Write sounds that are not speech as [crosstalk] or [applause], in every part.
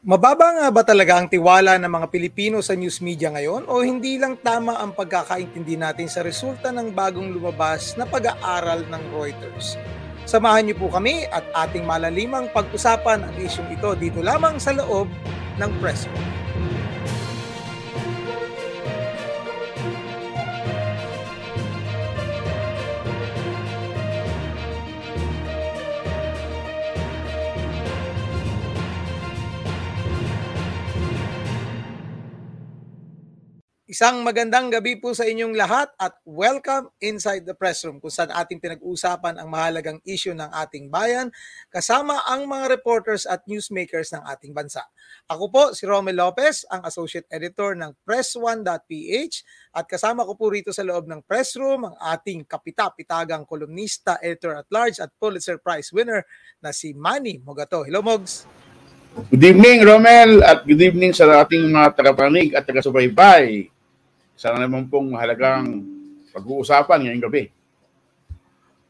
Mababa nga ba talaga ang tiwala ng mga Pilipino sa news media ngayon o hindi lang tama ang pagkakaintindi natin sa resulta ng bagong lumabas na pag-aaral ng Reuters? Samahan niyo po kami at ating malalimang pag-usapan ang isyong ito dito lamang sa loob ng press room. Isang magandang gabi po sa inyong lahat at welcome inside the press room kung saan ating pinag-uusapan ang mahalagang issue ng ating bayan kasama ang mga reporters at newsmakers ng ating bansa. Ako po si Romel Lopez, ang Associate Editor ng Press1.ph at kasama ko po rito sa loob ng press room ang ating kapita-pitagang kolumnista, editor at large at Pulitzer Prize winner na si Manny Mogato. Hello Mogs! Good evening, Romel, at good evening sa ating mga tagapanig at taga-subaybay sana naman pong mahalagang pag-uusapan ngayong gabi.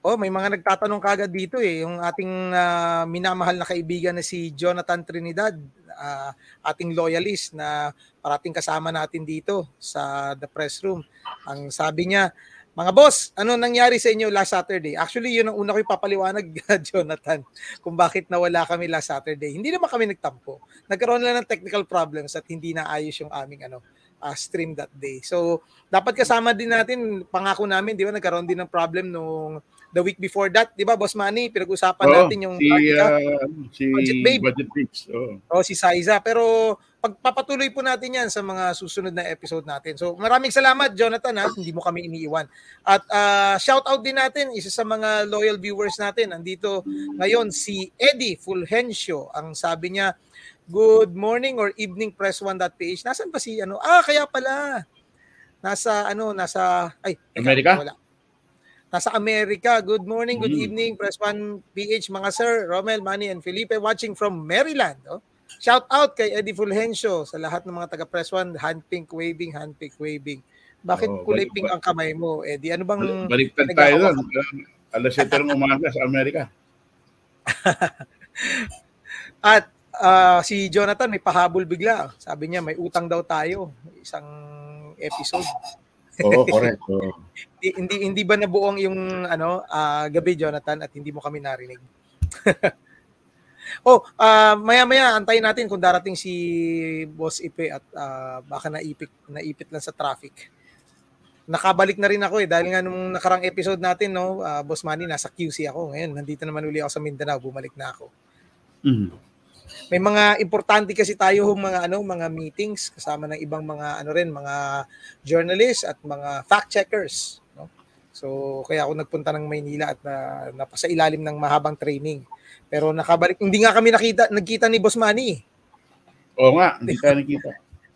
Oh, may mga nagtatanong kagad dito eh, yung ating uh, minamahal na kaibigan na si Jonathan Trinidad, uh, ating loyalist na parating kasama natin dito sa The Press Room. Ang sabi niya, mga boss, ano nangyari sa inyo last Saturday? Actually, yun ang una ko ipapaliwanag, [laughs] Jonathan, kung bakit nawala kami last Saturday. Hindi naman kami nagtampo. Nagkaroon lang ng technical problems at hindi na ayos yung aming ano, uh, stream that day. So, dapat kasama din natin, pangako namin, di ba, nagkaroon din ng problem nung the week before that, di ba, Boss Manny, pinag-usapan oh, natin yung si, uh, si Budget Babe. Budget Babes. Oh. oh, si Saiza. Pero pagpapatuloy po natin yan sa mga susunod na episode natin. So, maraming salamat, Jonathan, ha? hindi mo kami iniiwan. At uh, shout out din natin, isa sa mga loyal viewers natin, andito ngayon si Eddie Fulgencio. Ang sabi niya, Good morning or evening press1.ph. Nasaan ba si ano? Ah, kaya pala. Nasa ano, nasa ay, Amerika. Wala. Nasa Amerika. Good morning, good mm. evening press1.ph mga sir, Romel, Manny and Felipe watching from Maryland, oh. Shout out kay Eddie Fulgencio sa lahat ng mga taga Press 1, hand pink waving, hand pink waving. Bakit oh, kulay pink ang kamay mo, Eddie? Ano bang Baliktad tayo doon. Alas 7 ng umaga sa Amerika. [laughs] At uh, si Jonathan may pahabol bigla. Sabi niya may utang daw tayo isang episode. Oo, oh, [laughs] correct. Oh. hindi, hindi hindi ba nabuong yung ano uh, gabi Jonathan at hindi mo kami narinig? [laughs] oh, uh, maya-maya antayin natin kung darating si Boss Ipe at uh, baka naipit naipit lang sa traffic. Nakabalik na rin ako eh dahil nga nung nakarang episode natin no, uh, Boss Manny nasa QC ako. Ngayon nandito naman uli ako sa Mindanao, bumalik na ako. Mm. May mga importante kasi tayo mga ano, mga meetings kasama ng ibang mga ano rin, mga journalists at mga fact checkers, no? So kaya ako nagpunta ng Maynila at na, napasa ilalim ng mahabang training. Pero nakabalik, hindi nga kami nakita, nagkita ni Boss Manny. Oo nga, hindi ka nakita.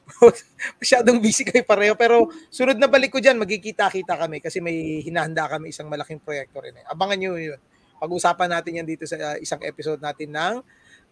[laughs] Masyadong busy kayo pareho. Pero sunod na balik ko dyan, magkikita-kita kami kasi may hinahanda kami isang malaking proyekto rin. Eh. Abangan nyo yun. Pag-usapan natin yan dito sa uh, isang episode natin ng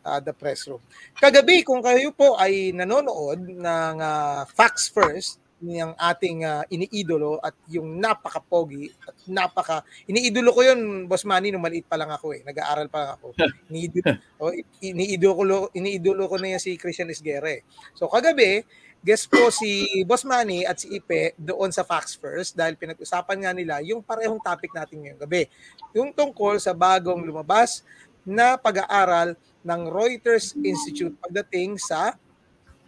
uh, the press room. Kagabi, kung kayo po ay nanonood ng uh, Facts First, ng ating uh, iniidolo at yung napaka-pogi at napaka iniidolo ko yun Boss Manny nung maliit pa lang ako eh. Nag-aaral pa lang ako. [laughs] Iniidolo, oh, iniidolo ko iniidolo ko na yan si Christian Isguerre so kagabi guest po si Boss Manny at si Ipe doon sa Facts First dahil pinag-usapan nga nila yung parehong topic natin ngayong gabi. Yung tungkol sa bagong lumabas na pag-aaral ng Reuters Institute pagdating sa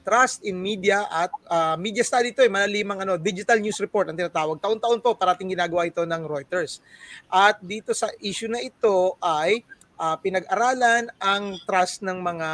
trust in media at uh, media study ito eh, malalimang ano, digital news report ang tinatawag. Taon-taon po parating ginagawa ito ng Reuters. At dito sa issue na ito ay uh, pinag-aralan ang trust ng mga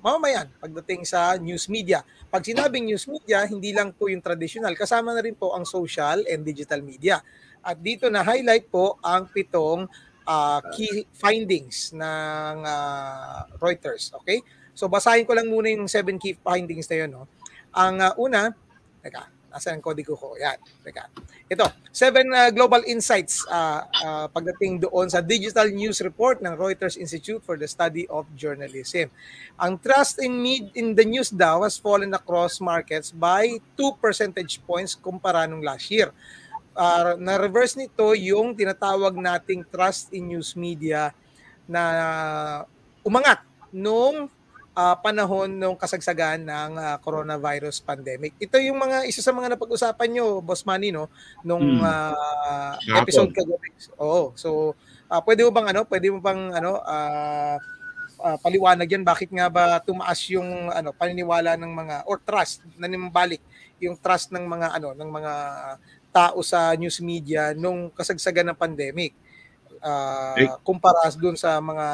mamamayan pagdating sa news media. Pag sinabing news media, hindi lang po yung traditional, kasama na rin po ang social and digital media. At dito na highlight po ang pitong uh, key findings ng uh, Reuters. Okay? So basahin ko lang muna yung seven key findings na yun. No? Ang uh, una, teka, nasa ang kodigo ko? Yan, teka. Ito, seven uh, global insights uh, uh, pagdating doon sa digital news report ng Reuters Institute for the Study of Journalism. Ang trust in me in the news daw has fallen across markets by 2 percentage points kumpara nung last year uh, na-reverse nito yung tinatawag nating trust in news media na umangat nung uh, panahon ng kasagsagan ng uh, coronavirus pandemic. Ito yung mga isa sa mga napag-usapan nyo, Boss Manny, no, nung uh, episode kagabi. Oo. So, uh, pwede mo bang ano, pwede mo bang ano, uh, uh, paliwanag yan bakit nga ba tumaas yung ano paniniwala ng mga or trust na balik yung trust ng mga ano ng mga tao sa news media nung kasagsagan ng pandemic uh, kumpara doon sa mga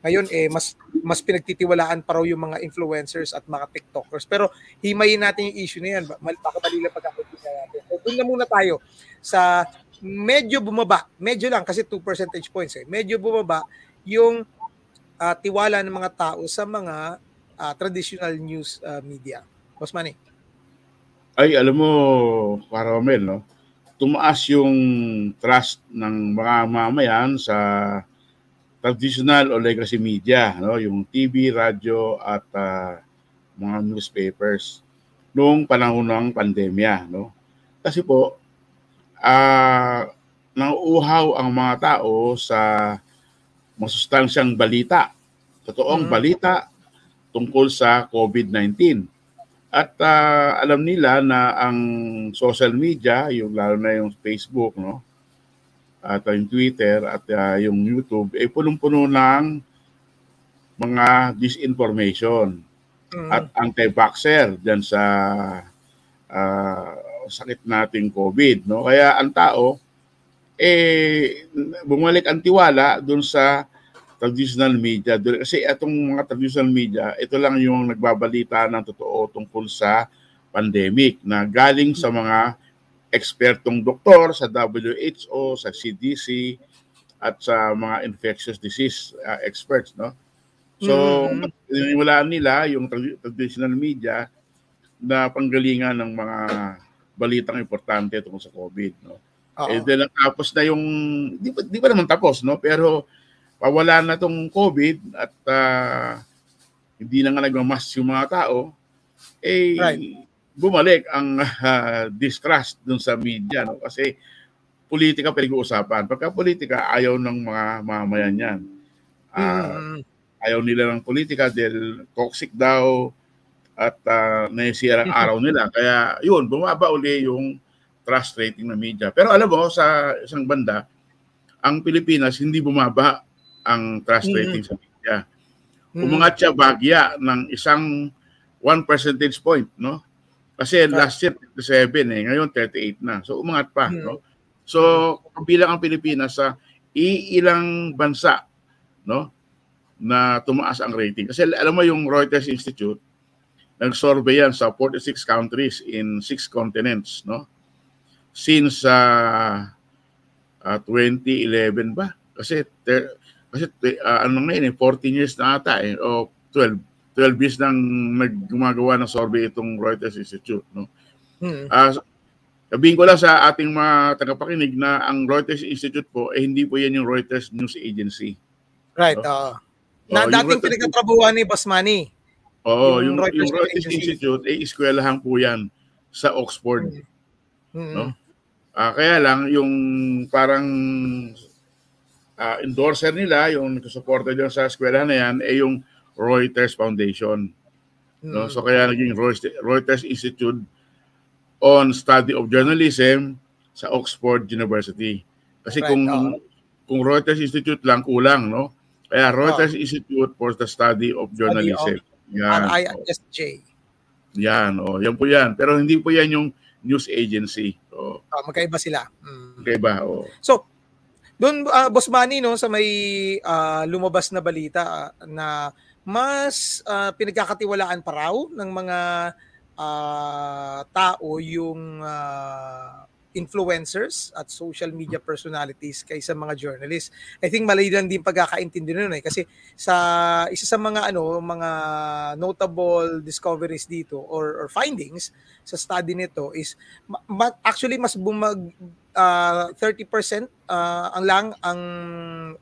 ngayon eh mas mas pinagtitiwalaan pa raw yung mga influencers at mga TikTokers. Pero himayin natin yung issue na yan. Baka mali lang pagkakaintindi natin. So, doon na muna tayo sa medyo bumaba. Medyo lang kasi 2 percentage points eh. Medyo bumaba yung uh, tiwala ng mga tao sa mga uh, traditional news uh, media. Boss Manny. Ay, alam mo, Karamel, no? tumaas yung trust ng mga mamayan sa traditional o legacy media, no? yung TV, radyo at uh, mga newspapers noong panahon ng pandemya. No? Kasi po, uh, nauuhaw ang mga tao sa masustansyang balita, totoong mm-hmm. balita tungkol sa COVID-19. At uh, alam nila na ang social media, yung lalo na yung Facebook, no? at yung Twitter at uh, yung YouTube ay eh, punong-puno ng mga disinformation mm. at anti-vaxxer dyan sa uh, sakit nating COVID. No? Kaya ang tao, eh, bumalik ang tiwala dun sa traditional media. Kasi itong mga traditional media, ito lang yung nagbabalita ng totoo tungkol sa pandemic na galing sa mga ekspertong doktor sa WHO, sa CDC, at sa mga infectious disease uh, experts, no? So, mm-hmm. wala nila yung traditional media na panggalingan ng mga balitang importante tungkol sa COVID, no? Uh-oh. Eh, dahil tapos na yung, di pa, di pa naman tapos, no? Pero, pawala na tong COVID at uh, hindi na nga nagmamas yung mga tao, eh, right bumalik ang uh, distrust dun sa media no kasi politika pinag-uusapan. Pagka politika ayaw ng mga mamayan yan. Uh, mm-hmm. Ayaw nila ng politika dahil toxic daw at uh, naisira ang araw nila. Kaya yun, bumaba uli yung trust rating ng media. Pero alam mo, sa isang banda, ang Pilipinas hindi bumaba ang trust mm-hmm. rating sa media. Umangat siya bagya ng isang 1 percentage point, no? Kasi last year 37 eh, ngayon 38 na. So umangat pa, hmm. no? So bilang ang Pilipinas sa iilang bansa, no, na tumaas ang rating. Kasi alam mo yung Reuters Institute, nag-survey yan sa 46 countries in 6 continents, no? Since uh, uh, 2011 ba? Kasi ter, kasi uh, ano ngayon eh, 14 years na ata eh, o 12 12 years nang naggumagawa ng survey itong Reuters Institute. No? Hmm. Uh, sabihin ko lang sa ating mga tagapakinig na ang Reuters Institute po, eh hindi po yan yung Reuters News Agency. Right. No? Uh, na oh, dating pinagtatrabuhan ni Boss Manny. Oo, yung, yung Reuters, yung Reuters Institute, eh eskwelahan po yan sa Oxford. Hmm. No? Uh, kaya lang, yung parang uh, endorser nila, yung nagsusuporta dyan sa eskwelahan na yan, eh yung Reuters Foundation. Mm-hmm. No? So kaya naging Reuters Institute on Study of Journalism sa Oxford University. Kasi right, kung oh. kung Reuters Institute lang kulang, no? Kaya Reuters oh. Institute for the Study of Journalism. Study of, yan. ISJ. Yan, oh, yan po yan. Pero hindi po yan yung news agency. Oh. oh magkaiba sila. Mm. Magkaiba, oh. So, doon uh, Boss Manny no sa may uh, lumabas na balita uh, na mas uh, pinagkakatiwalaan pa raw ng mga uh, tao yung uh, influencers at social media personalities kaysa mga journalists. I think mali lang din pagkakaintindi nun eh kasi sa isa sa mga ano mga notable discoveries dito or, or findings sa study nito is ma- actually mas bumag uh, 30% uh, ang lang ang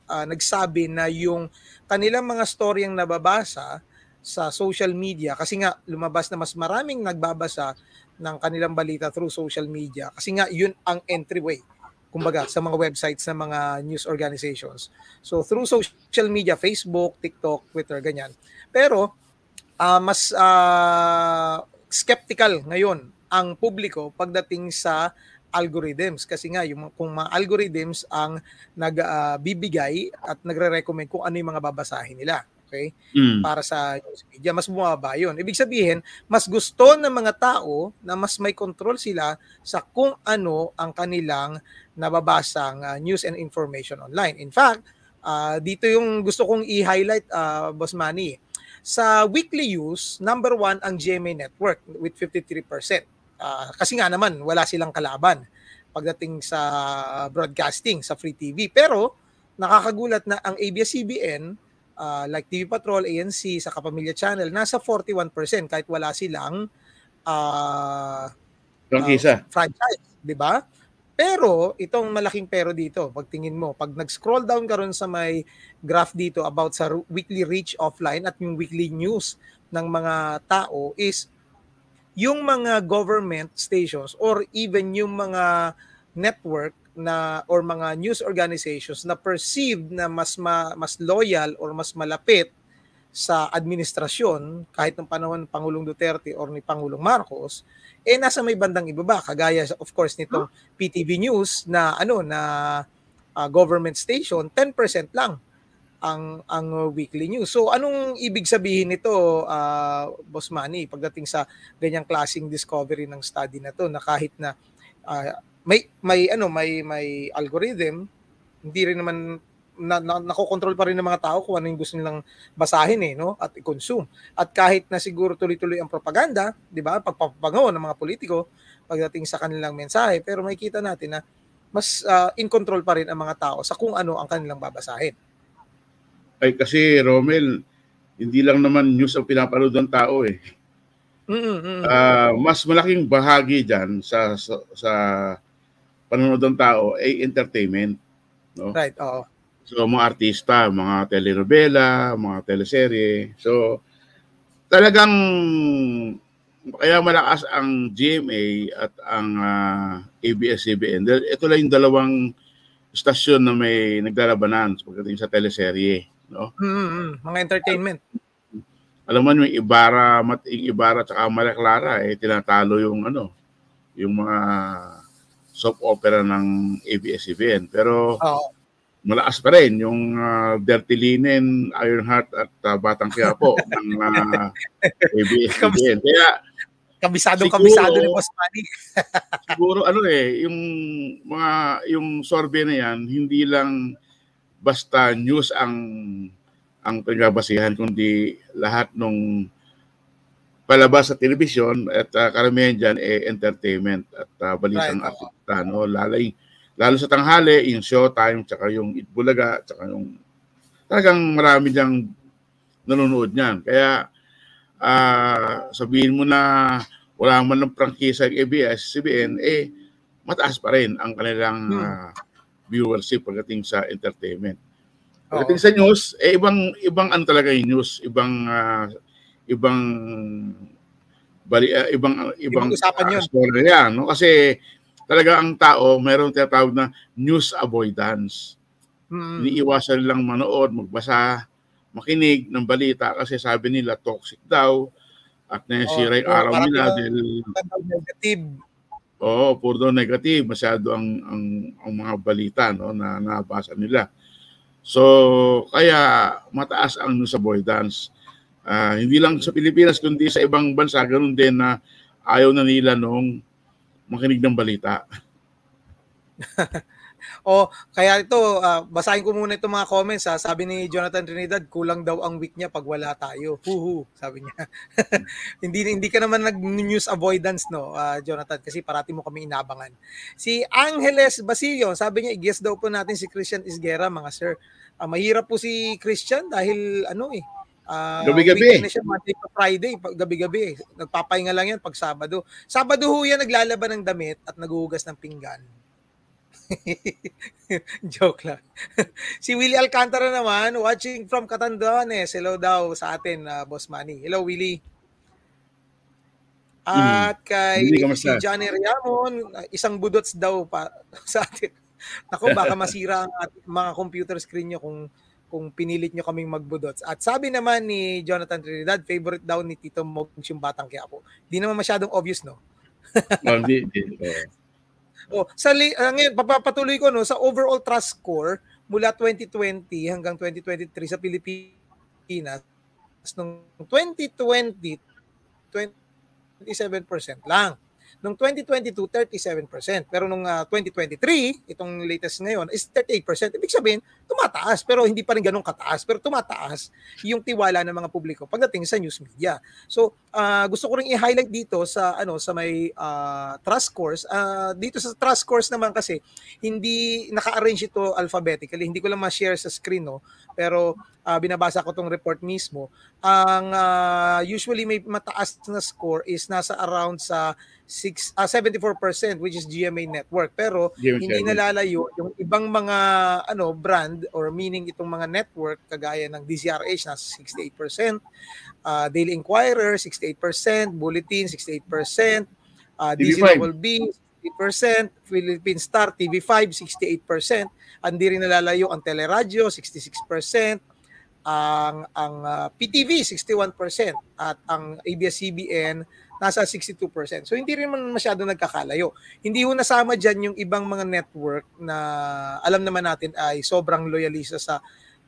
uh, nagsabi na yung kanilang mga storyang nababasa sa social media kasi nga lumabas na mas maraming nagbabasa ng kanilang balita through social media kasi nga yun ang entryway kumbaga sa mga websites ng mga news organizations. So through social media, Facebook, TikTok, Twitter, ganyan. Pero uh, mas uh, skeptical ngayon ang publiko pagdating sa algorithms kasi nga yung kung mga algorithms ang nagbibigay uh, at nagre-recommend kung ano yung mga babasahin nila okay? Mm. para sa news media mas bumaba yun. Ibig sabihin mas gusto ng mga tao na mas may control sila sa kung ano ang kanilang nababasang uh, news and information online. In fact uh, dito yung gusto kong i-highlight uh, Boss Manny. Sa weekly use number one ang GMA network with 53% Uh, kasi nga naman, wala silang kalaban pagdating sa broadcasting, sa free TV. Pero nakakagulat na ang ABS-CBN, uh, like TV Patrol, ANC, sa Kapamilya Channel, nasa 41% kahit wala silang uh, uh, franchise, di ba? Pero itong malaking pero dito, pagtingin mo, pag nag-scroll down ka ron sa may graph dito about sa weekly reach offline at yung weekly news ng mga tao is yung mga government stations or even yung mga network na or mga news organizations na perceived na mas ma, mas loyal or mas malapit sa administrasyon kahit ng panahon ng Pangulong Duterte or ni Pangulong Marcos eh nasa may bandang ibaba kagaya of course nitong PTV News na ano na uh, government station 10% lang ang ang weekly news. So anong ibig sabihin nito uh, Boss Manny pagdating sa ganyang klasing discovery ng study na to na kahit na uh, may may ano may may algorithm hindi rin naman na, na, nakokontrol pa rin ng mga tao kung ano yung gusto nilang basahin eh no at i-consume. At kahit na siguro tuloy-tuloy ang propaganda, 'di ba? Pagpapabango ng mga politiko pagdating sa kanilang mensahe, pero makikita natin na mas uh, in control pa rin ang mga tao sa kung ano ang kanilang babasahin. Ay kasi Romel, hindi lang naman news ang pinapanood ng tao eh. Mm-hmm. Uh, mas malaking bahagi diyan sa, sa sa panonood ng tao ay entertainment, no? Right, oo. So mga artista, mga telenovela, mga teleserye. So talagang kaya malakas ang GMA at ang uh, ah, ABS-CBN. Ito lang yung dalawang stasyon na may naglalabanan pagdating sa teleserye no? Mm-hmm. Mga entertainment. Alam mo yung Ibara, Mating Ibara at Malaklara eh tinatalo yung ano, yung mga soap opera ng ABS-CBN. Pero oh. malakas pa rin yung uh, Dirty Linen, Ironheart at uh, Batang Quiapo [laughs] ng uh, ABS-CBN. Kaya Kabisadong siguro, kabisado ni Boss Manny. [laughs] siguro ano eh, yung mga yung survey na yan, hindi lang basta news ang ang pinagbasihan kundi lahat ng palabas sa telebisyon at uh, karamihan dyan eh, entertainment at uh, balitang right. artista. No? Lalay, lalo sa tanghali, yung showtime, tsaka yung Itbulaga, tsaka yung talagang marami diyang nanonood niyan. Kaya uh, sabihin mo na wala man ng prangkisa yung ABS-CBN, eh mataas pa rin ang kanilang hmm. uh, viewership pagdating sa entertainment. Pagdating Oo. sa news, eh ibang ibang ano talaga yung news, ibang uh, ibang bali uh, ibang ibang, usapan uh, yun. Story yan, no? Kasi talaga ang tao mayroong tinatawag na news avoidance. Hmm. Iniiwasan lang manood, magbasa, makinig ng balita kasi sabi nila toxic daw at nasira yung oh, araw nila dahil negative Oo, puro daw negative, masyado ang, ang, ang mga balita no, na nabasa nila. So, kaya mataas ang news avoidance. Uh, hindi lang sa Pilipinas, kundi sa ibang bansa, ganun din na ayaw na nila nung makinig ng balita. [laughs] O kaya ito, uh, basahin ko muna itong mga comments ha. Sabi ni Jonathan Trinidad, kulang daw ang week niya pag wala tayo. Huhu, sabi niya. [laughs] hindi hindi ka naman nag-news avoidance no, uh, Jonathan, kasi parati mo kami inabangan. Si Angeles Basilio, sabi niya, i-guess daw po natin si Christian Isguera, mga sir. Uh, mahirap po si Christian dahil ano eh, Uh, gabi-gabi. Na siya Monday to Friday, gabi-gabi. Nagpapahinga lang yan pag Sabado. Sabado ho yan naglalaban ng damit at naguhugas ng pinggan. [laughs] Joke lang. [laughs] si Willie Alcantara naman, watching from Catanduanes. Hello daw sa atin, uh, Boss Manny. Hello, Willie. Hmm. At kay mm, si Johnny Riamon, isang budots daw pa [laughs] sa atin. Nako, baka masira ang mga computer screen nyo kung kung pinilit nyo kaming magbudots. At sabi naman ni Jonathan Trinidad, favorite daw ni Tito Mogs yung Batang Quiapo. Di naman masyadong obvious, no? [laughs] di, di, oh. sa uh, ngayon papapatuloy ko no sa overall trust score mula 2020 hanggang 2023 sa Pilipinas nung 2020 27% lang. Nung 2022, 37%. Pero nung uh, ah, 2023, itong latest ngayon, is 38%. Ibig sabihin, tumataas. Pero hindi pa rin ganun kataas. Pero tumataas yung tiwala ng mga publiko pagdating sa news media. So, uh, gusto ko rin i-highlight dito sa ano sa may uh, trust scores. Uh, dito sa trust scores naman kasi, hindi naka-arrange ito alphabetically. Hindi ko lang ma-share sa screen, no? Pero uh, binabasa ko tong report mismo. Ang uh, usually may mataas na score is nasa around sa 6 uh, 74% which is GMA network. Pero GMA hindi nalalayo yung ibang mga ano brand or meaning itong mga network kagaya ng DZRH nasa 68%, uh, Daily Inquirer 68%, Bulletin 68%, uh, DZWB 68%, Philippine Star TV5 68%, hindi rin nalalayo ang Teleradyo 66%, ang ang uh, PTV 61% at ang ABS-CBN nasa 62%. So hindi rin man masyado nagkakalayo. Hindi ho nasama diyan yung ibang mga network na alam naman natin ay sobrang loyalista sa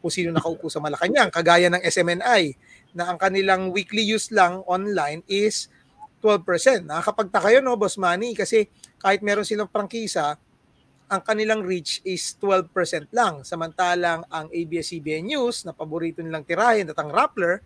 kung sino nakaupo sa Malacanang, kagaya ng SMNI na ang kanilang weekly use lang online is 12%. Nakakapagtaka yun, no, Boss Manny, kasi kahit meron silang prangkisa, ang kanilang reach is 12% lang. Samantalang ang ABS-CBN News na paborito nilang tirahin at ang Rappler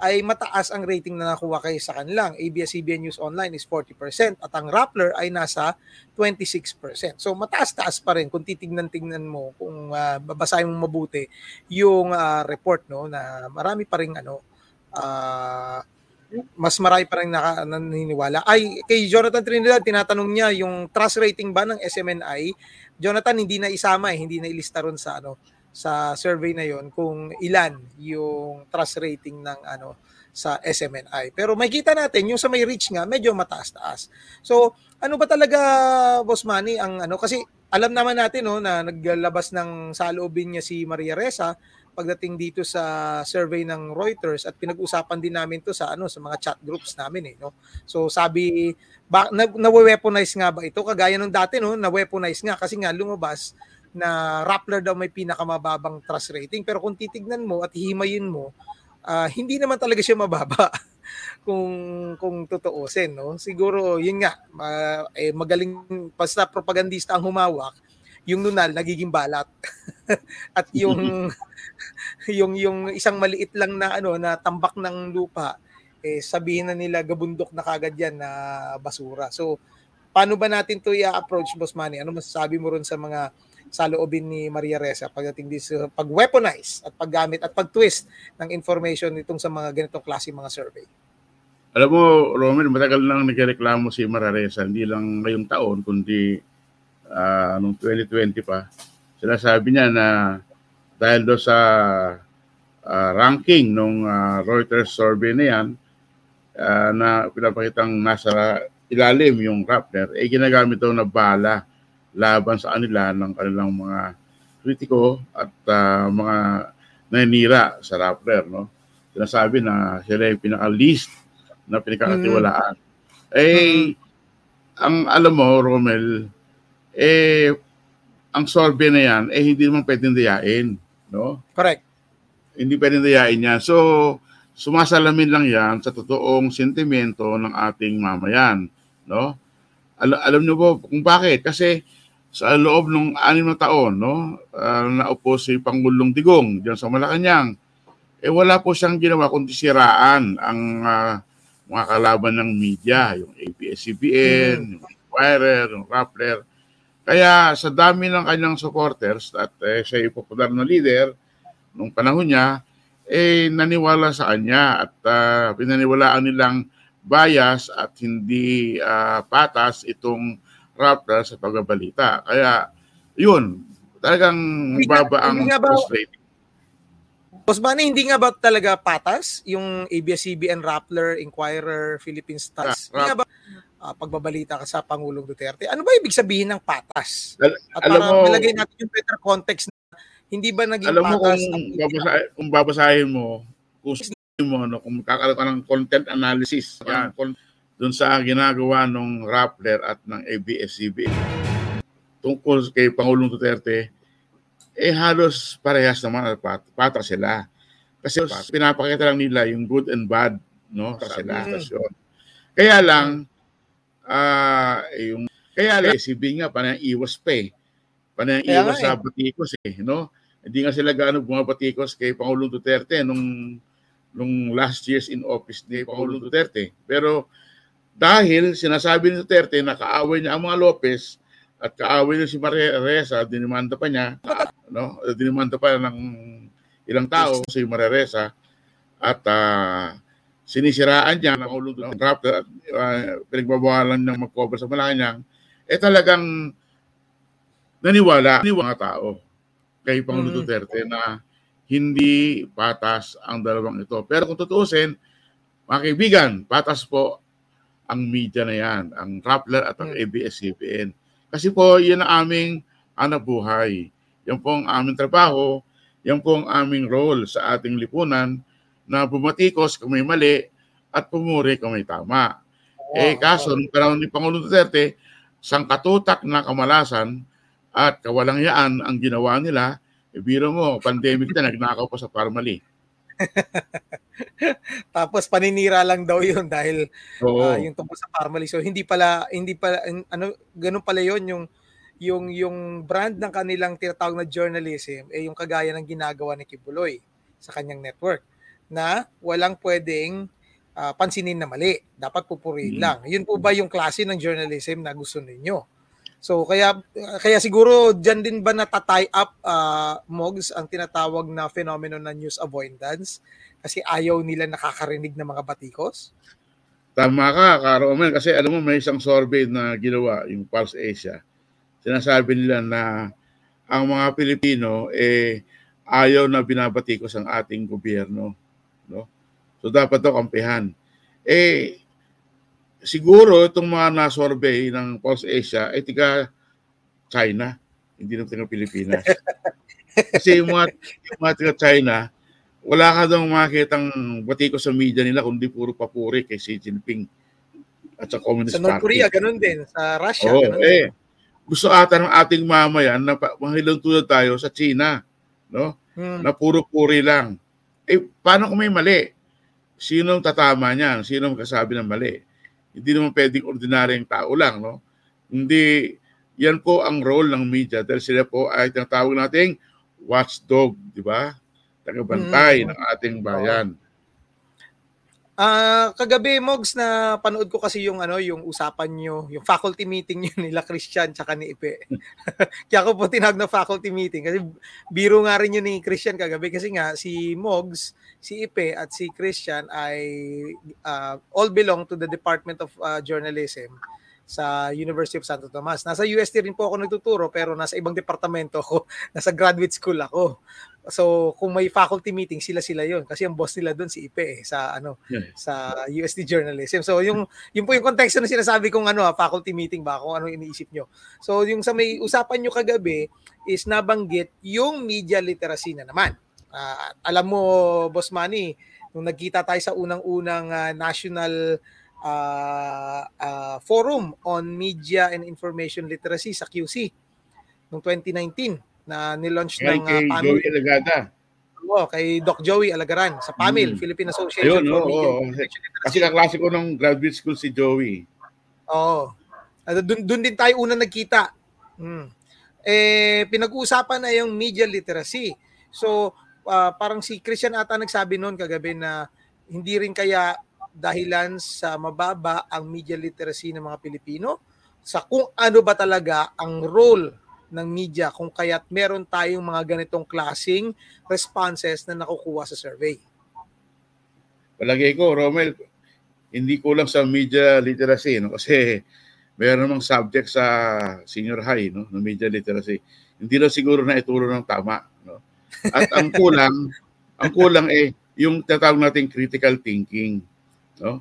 ay mataas ang rating na nakuha kay sa kanilang. ABS-CBN News Online is 40% at ang Rappler ay nasa 26%. So mataas-taas pa rin kung titignan-tignan mo kung uh, babasahin mo mabuti yung uh, report no na marami pa ring ano uh, mas marami pa rin naka, naniniwala. Ay, kay Jonathan Trinidad, tinatanong niya yung trust rating ba ng SMNI. Jonathan, hindi na isama eh, hindi na ilista ron sa ano, sa survey na yon kung ilan yung trust rating ng ano sa SMNI. Pero makita natin yung sa may reach nga medyo mataas-taas. So, ano ba talaga Boss Manny ang ano kasi alam naman natin no na naglabas ng saloobin niya si Maria Reza pagdating dito sa survey ng Reuters at pinag-usapan din namin to sa ano sa mga chat groups namin eh no. So sabi ba, na, na-weaponize nga ba ito kagaya nung dati no na-weaponize nga kasi nga lumabas na Rappler daw may pinakamababang trust rating. Pero kung titignan mo at himayin mo, uh, hindi naman talaga siya mababa [laughs] kung kung totoosin no siguro yun nga uh, eh, magaling basta propagandista ang humawak yung nunal nagiging balat. [laughs] At yung [laughs] yung yung isang maliit lang na ano na tambak ng lupa eh sabihin na nila gabundok na kagad yan na basura. So paano ba natin to i-approach boss Manny? Ano masasabi mo ron sa mga sa loobin ni Maria Reza pagdating din sa pag-weaponize at paggamit at pag-twist ng information nitong sa mga ganitong klase mga survey. Alam mo, Romel, matagal nang nagreklamo si Maria Reza, hindi lang ngayong taon, kundi uh, noong 2020 pa. Sinasabi niya na dahil do sa uh, ranking ng uh, ah, Reuters survey na yan, uh, na pinapakitang nasa ilalim yung Rappler, eh ginagamit daw na bala laban sa kanila ng kanilang mga kritiko at uh, mga nanira sa Rappler. No? Sinasabi na sila yung pinaka-least na pinakatiwalaan. Mm. Eh, mm. ang alam mo, Romel, eh, ang survey na yan, eh, hindi naman pwedeng dayain. No? Correct. Hindi pwedeng dayain yan. So, sumasalamin lang yan sa totoong sentimento ng ating mamayan. No? Al- alam niyo po kung bakit? Kasi sa loob ng anim na taon, no, uh, naupo si Pangulong Digong diyan sa Malacanang, eh wala po siyang ginawa kundi siraan ang uh, mga kalaban ng media, yung ABS-CBN, mm. yung Inquirer, yung Rappler. Kaya sa dami ng kanyang supporters at eh, siya yung popular na leader nung panahon niya, eh naniwala sa kanya at uh, pinaniwalaan nilang bias at hindi uh, patas itong Raptor sa pagbabalita. Kaya, yun, talagang baba ang post rating. Boss Manny, hindi nga ba talaga patas yung ABS-CBN, Rappler, Inquirer, Philippine Stars? Yeah, hindi nga ba uh, pagbabalita ka sa Pangulong Duterte? Ano ba ibig sabihin ng patas? Al- At para mo, malagay natin yung better context na Hindi ba naging Alam mo kung, patas ang babasa, kung babasahin mo, kung sabihin mo, ano, kung kakaroon ka ng content analysis, yan, kon- dun sa ginagawa ng Rappler at ng ABS-CBN tungkol kay Pangulong Duterte, eh halos parehas naman at pat, patra sila. Kasi pinapakita lang nila yung good and bad no sa Mm. stasyon. Kaya lang ah yung kaya lang si Bing nga iwas pa eh. Kaya iwas sa batikos eh, no? Hindi nga sila gaano bumabatikos kay Pangulong Duterte nung nung last years in office ni Pangulong Duterte. Pero dahil sinasabi ni Duterte na kaaway niya ang mga Lopez at kaaway niya si Maria Reza, dinimanda pa niya, [laughs] no? Dinimanda pa ng ilang tao si Maria Reza at ah, sinisiraan niya ng Pangulong Duterte at uh, pinagbabawalan niyang mag-cover sa Malacanang, eh talagang naniwala, naniwala mga tao kay Pangulong Mm. Duterte na hindi patas ang dalawang ito. Pero kung tutuusin, mga kaibigan, patas po ang media na yan, ang Rappler at ang Mm. ABS-CBN. Kasi po, yan ang aming anak buhay. Yan po ang aming trabaho, yan po ang aming role sa ating lipunan na bumatikos kung may mali at pumuri kung may tama. eh kaso, nung panahon ni Pangulong Duterte, sangkatutak na kamalasan at kawalangyaan ang ginawa nila, e biro mo, pandemic na, nagnakaw pa sa Parmali. [laughs] Tapos paninira lang daw yun dahil Oo. ah, yung tungkol sa Parmalee. So hindi pala hindi pala ano ganun pala yon yung yung yung brand ng kanilang tinatawag na journalism eh yung kagaya ng ginagawa ni Kibuloy sa kanyang network na walang pwedeng ah, pansinin na mali. Dapat pupurihin Mm. lang. Yun po ba yung klase ng journalism na gusto ninyo? So kaya kaya siguro diyan din ba natatie up ah, Mogs ang tinatawag na phenomenon na news avoidance kasi ayaw nila nakakarinig ng mga batikos? Tama ka, Karo Omen, kasi alam mo may isang survey na ginawa, yung Pulse Asia. Sinasabi nila na ang mga Pilipino eh ayaw na binabatikos ang ating gobyerno, no? So dapat daw kampihan. Eh siguro itong mga na-survey ng Pulse Asia ay tiga China, hindi naman tiga Pilipinas. [laughs] Kasi yung mga, yung mga tiga China, wala ka daw makitang batiko sa media nila kundi puro papuri kay Xi Jinping at sa Communist Sa North Party. Korea, ganun din. Sa Russia, Oo, ganun din. eh, gusto ata ng ating mamayan na mahilong tulad tayo sa China, no? Hmm. Na puro puri lang. Eh, paano kung may mali? Sino ang tatama niyan? Sino ang kasabi ng mali? Hindi naman pwedeng ordinaryong tao lang, no? Hindi, yan po ang role ng media dahil sila po ay tinatawag nating watchdog, di ba? Tagabantay Mm. ng ating bayan. Ah, kagabi Mogs na panood ko kasi yung ano, yung usapan nyo, yung faculty meeting nyo [laughs] nila Christian tsaka ni Ipe. [laughs] Kaya ako po tinawag na faculty meeting kasi biro nga rin yun ni Christian kagabi kasi nga si Mogs, si Ipe at si Christian ay ah, all belong to the Department of ah, Journalism sa University of Santo Tomas. Nasa UST rin po ako nagtuturo pero nasa ibang departamento ako. [laughs] Nasa graduate school ako. So, kung may faculty meeting, sila-sila yon Kasi ang boss nila doon si Ipe eh, sa ano Yeah. sa USD journalism. So, yung yung po yung konteksto na sinasabi kong ano, ah, faculty meeting ba kung ano iniisip nyo. So, yung sa may usapan nyo kagabi is nabanggit yung media literacy na naman. Ah, alam mo, Boss Manny, nung nagkita tayo sa unang-unang ah, national ah, ah, forum on media and information literacy sa QC noong 2019 na nilaunch Kaya ng kay uh, Joey Elagada. Oo, kay Doc Joey Alagaran sa PAMIL, Mm. Philippine Association Ayun, for Media Information Literacy. Kasi kaklase ko ng graduate school si Joey. Oo. Ano, dun, dun din tayo una nagkita. Mm. Eh, pinag-uusapan na yung media literacy. So, ah, parang si Christian ata nagsabi noon kagabi na hindi rin kaya dahilan sa mababa ang media literacy ng mga Pilipino sa kung ano ba talaga ang role ng media kung kaya't meron tayong mga ganitong klasing responses na nakukuha sa survey. Palagay ko, Romel, hindi kulang sa media literacy, no? Kasi meron namang subject sa senior high, no? ng media literacy. Hindi lang siguro na ituro ng tama, no? At ang [laughs] kulang, ang kulang eh yung tatawag nating critical thinking, no?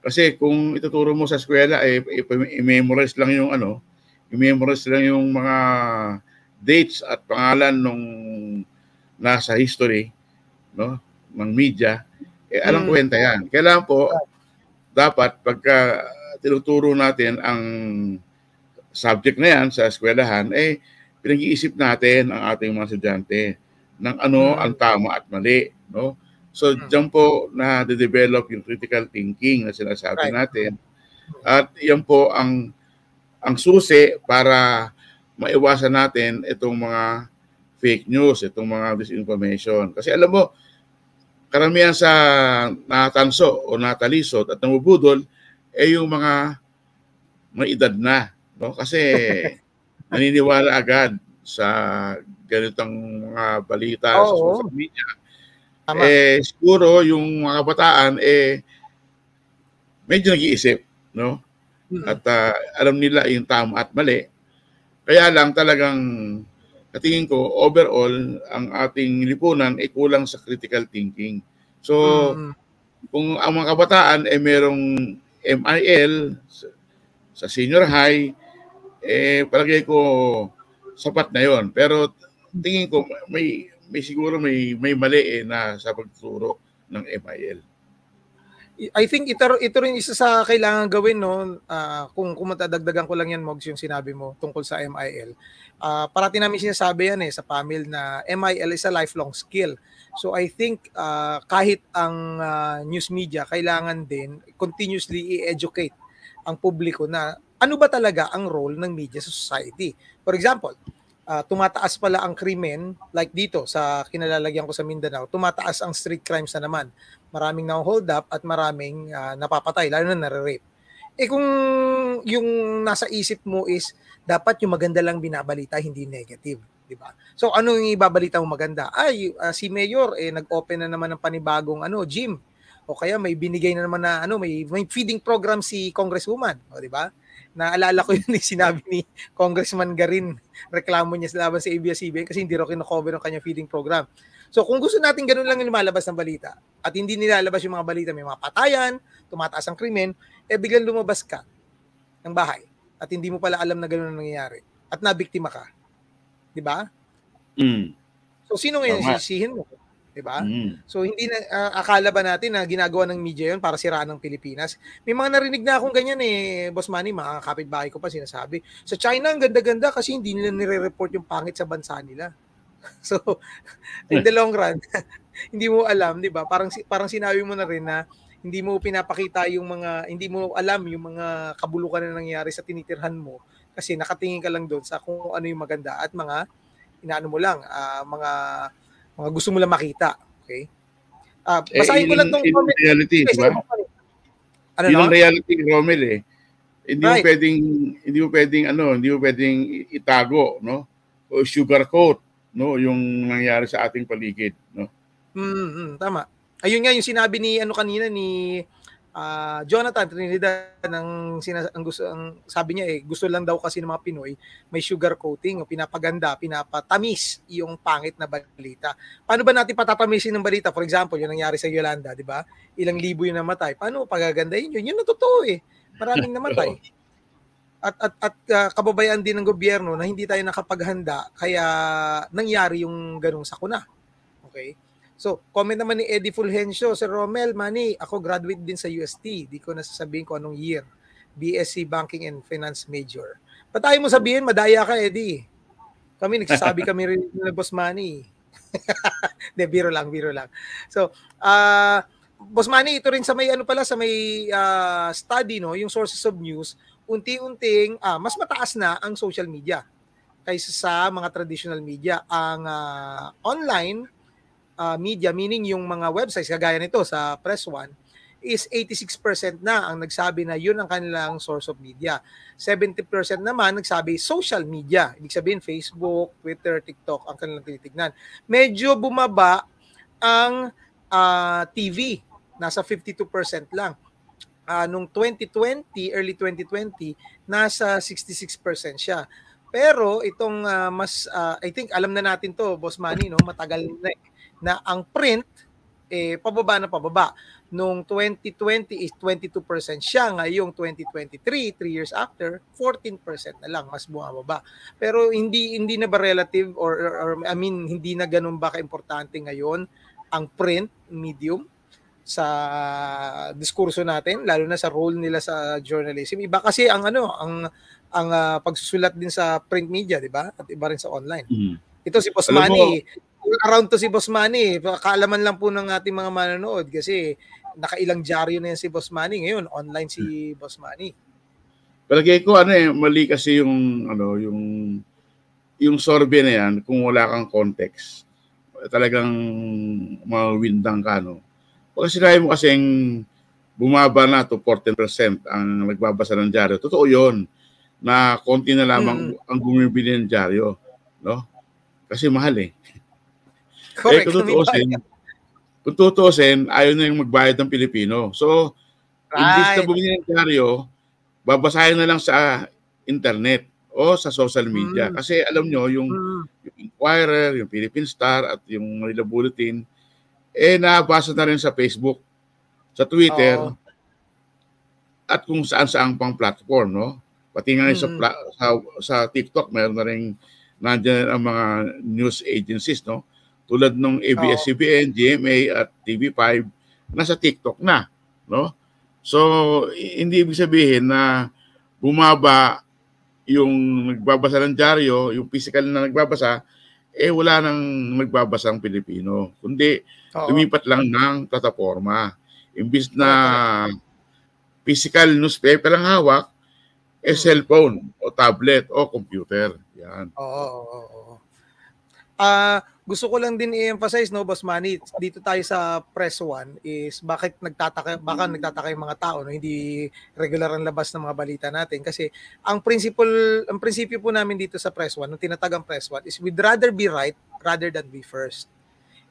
Kasi kung ituturo mo sa eskwela eh i- i-memorize lang yung ano, i-memorize lang yung mga dates at pangalan ng nasa history no ng media, eh alam hmm. kwenta yan. Kailangan po, dapat pagka tinuturo natin ang subject na yan sa eskwelahan, eh pinag-iisip natin ang ating mga estudyante ng ano hmm. ang tama at mali. No? So, hmm. dyan po na de-develop yung critical thinking na sinasabi right. natin. At yan po ang ang susi para maiwasan natin itong mga fake news, itong mga disinformation. Kasi alam mo, karamihan sa natanso o natalisod at namubudol ay eh yung mga may edad na. No? Kasi [laughs] naniniwala agad sa ganitong mga balita oh, sa social media. Tama. Eh, siguro yung mga kabataan, eh, medyo nag-iisip. No? At uh, alam nila yung tama at mali. Kaya lang talagang katingin ko, overall, ang ating lipunan ay kulang sa critical thinking. So, mm-hmm. kung ang mga kabataan ay eh, merong MIL sa, sa senior high, eh palagay ko sapat na yon. Pero tingin ko may may siguro may may mali eh na sa pagturo ng MIL. I think ito, ito rin isa sa kailangan gawin no uh, kung kung matadagdagan ko lang yan Mogs yung sinabi mo tungkol sa MIL. Uh, parati namin sinasabi yan eh sa PAMIL na MIL is a lifelong skill. So I think uh, kahit ang uh, news media kailangan din continuously i-educate ang publiko na ano ba talaga ang role ng media sa society. For example, uh, tumataas pala ang krimen like dito sa kinalalagyan ko sa Mindanao, tumataas ang street crimes na naman. Maraming na-hold up at maraming uh, napapatay, lalo na nare-rape. Eh kung yung nasa isip mo is dapat yung maganda lang binabalita, hindi negative, di ba? So ano yung ibabalita mo maganda? Ay, uh, si Mayor eh nag-open na naman ng panibagong ano, gym. O kaya may binigay na naman na ano, may, may feeding program si Congresswoman, o di ba? Naalala ko [laughs] yun yung sinabi ni Congressman Garin, reklamo niya sa laban sa ABS-CBN kasi hindi raw kinocover ng kanyang feeding program. So kung gusto natin ganun lang yung lumalabas ng balita at hindi nilalabas yung mga balita, may mga patayan, tumataas ang krimen, eh biglang lumabas ka ng bahay at hindi mo pala alam na ganun ang nangyayari at nabiktima ka. Di ba? Mm. So sino ngayon sisihin mo? 'di ba? Mm. So hindi na uh, akala ba natin na ginagawa ng media 'yon para siraan ng Pilipinas? May mga narinig na akong ganyan eh, Boss Manny, mga kapitbahay ko pa sinasabi. Sa China ang ganda-ganda kasi hindi nila nire-report yung pangit sa bansa nila. [laughs] so in the long run, [laughs] hindi mo alam, 'di ba? Parang parang sinabi mo na rin na hindi mo pinapakita yung mga hindi mo alam yung mga kabulukan na nangyayari sa tinitirhan mo kasi nakatingin ka lang doon sa kung ano yung maganda at mga inaano mo lang uh, mga mga gusto mo lang makita. Okay? Uh, basahin eh, ko lang tong comment. reality, di ba? Ano yun no? reality, Romel eh. Hindi right. mo pwedeng hindi mo pwedeng ano, hindi mo pwedeng itago, no? O sugarcoat, no, yung nangyari sa ating paligid, no? Mm, tama. Ayun nga yung sinabi ni ano kanina ni uh, Jonathan Trinidad ang, sinas- ang gusto ang sabi niya eh gusto lang daw kasi ng mga Pinoy may sugar coating o pinapaganda, pinapatamis yung pangit na balita. Paano ba natin patatamisin ng balita? For example, yung nangyari sa Yolanda, di ba? Ilang libo yung namatay. Paano pagagandahin yun? Yun na totoo eh. Maraming [laughs] namatay. At at at uh, kababayan din ng gobyerno na hindi tayo nakapaghanda kaya nangyari yung ganung sakuna. Okay? So, comment naman ni Eddie Fulgencio, Sir Romel, Mani, ako graduate din sa UST. Di ko nasasabihin ko anong year. BSc Banking and Finance major. Patay mo sabihin, madaya ka, Eddie. Kami, nagsasabi kami rin [laughs] ng Boss Manny. [laughs] De, biro lang, biro lang. So, uh, Boss Manny, ito rin sa may ano pala, sa may uh, study, no, yung sources of news, unti-unting, ah, mas mataas na ang social media kaysa sa mga traditional media. Ang uh, online uh, media, meaning yung mga websites kagaya nito sa Press One, is 86% na ang nagsabi na yun ang kanilang source of media. 70% naman nagsabi social media. Ibig sabihin Facebook, Twitter, TikTok ang kanilang tinitignan. Medyo bumaba ang ah, TV. Nasa 52% lang. Uh, nung 2020, early 2020, nasa 66% siya. Pero itong uh, mas, uh, I think alam na natin to, Boss Manny, no? matagal na eh na ang print eh pababa na pababa. Nung 2020 is 22% siya, ngayong 2023, 3 years after, 14% na lang mas bumababa. Pero hindi hindi na ba relative or, or, or I mean hindi na ganun ba kaimportante ngayon ang print medium sa diskurso natin lalo na sa role nila sa journalism. Iba kasi ang ano, ang ang uh, pagsusulat din sa print media, di ba? At iba rin sa online. Mm. Ito si Boss Manny, around to si Boss Manny. Kaalaman lang po ng ating mga manonood kasi nakailang dyaryo na yan si Boss Manny. Ngayon, online si hmm. Boss Manny. Palagay ko ano eh, mali kasi yung ano, yung yung survey na yan kung wala kang context. Talagang mawindang ka no. Pag sinabi mo kasing bumaba na to 14% ang nagbabasa ng dyaryo. Totoo 'yon na konti na lamang mm. ang bumibili ng dyaryo, no? Kasi mahal eh. [laughs] Correct. Eh, kung tutuusin, kung tutuusin, ayaw na yung magbayad ng Pilipino. So, right. imbis na bumili ng dyaryo, babasahin na lang sa internet o sa social media. Mm. Kasi alam nyo, yung, mm. yung Inquirer, yung Philippine Star, at yung Manila Bulletin, eh nabasa na rin sa Facebook, sa Twitter, Oo. at kung saan-saan pang platform, no? Pati nga mm. sa, sa, sa TikTok, mayroon na rin nandiyan ang mga news agencies, no? Tulad ng ABS-CBN, GMA at TV5, nasa TikTok na, no? So, hindi ibig sabihin na bumaba yung nagbabasa ng dyaryo, yung physical na nagbabasa, eh wala nang nagbabasa ang Pilipino. Kundi Oo. lumipat lang ng plataforma. Imbis na physical newspaper ang hawak, eh cellphone o tablet o computer. Yan. Oo, oo, oo. Ah, uh, gusto ko lang din i-emphasize no Boss Manny, dito tayo sa press 1 is bakit nagtataka baka nagtataka yung mga tao no hindi regular ang labas ng mga balita natin kasi ang principle ang prinsipyo po namin dito sa press 1, ng tinatagang press 1 is we'd rather be right rather than be first.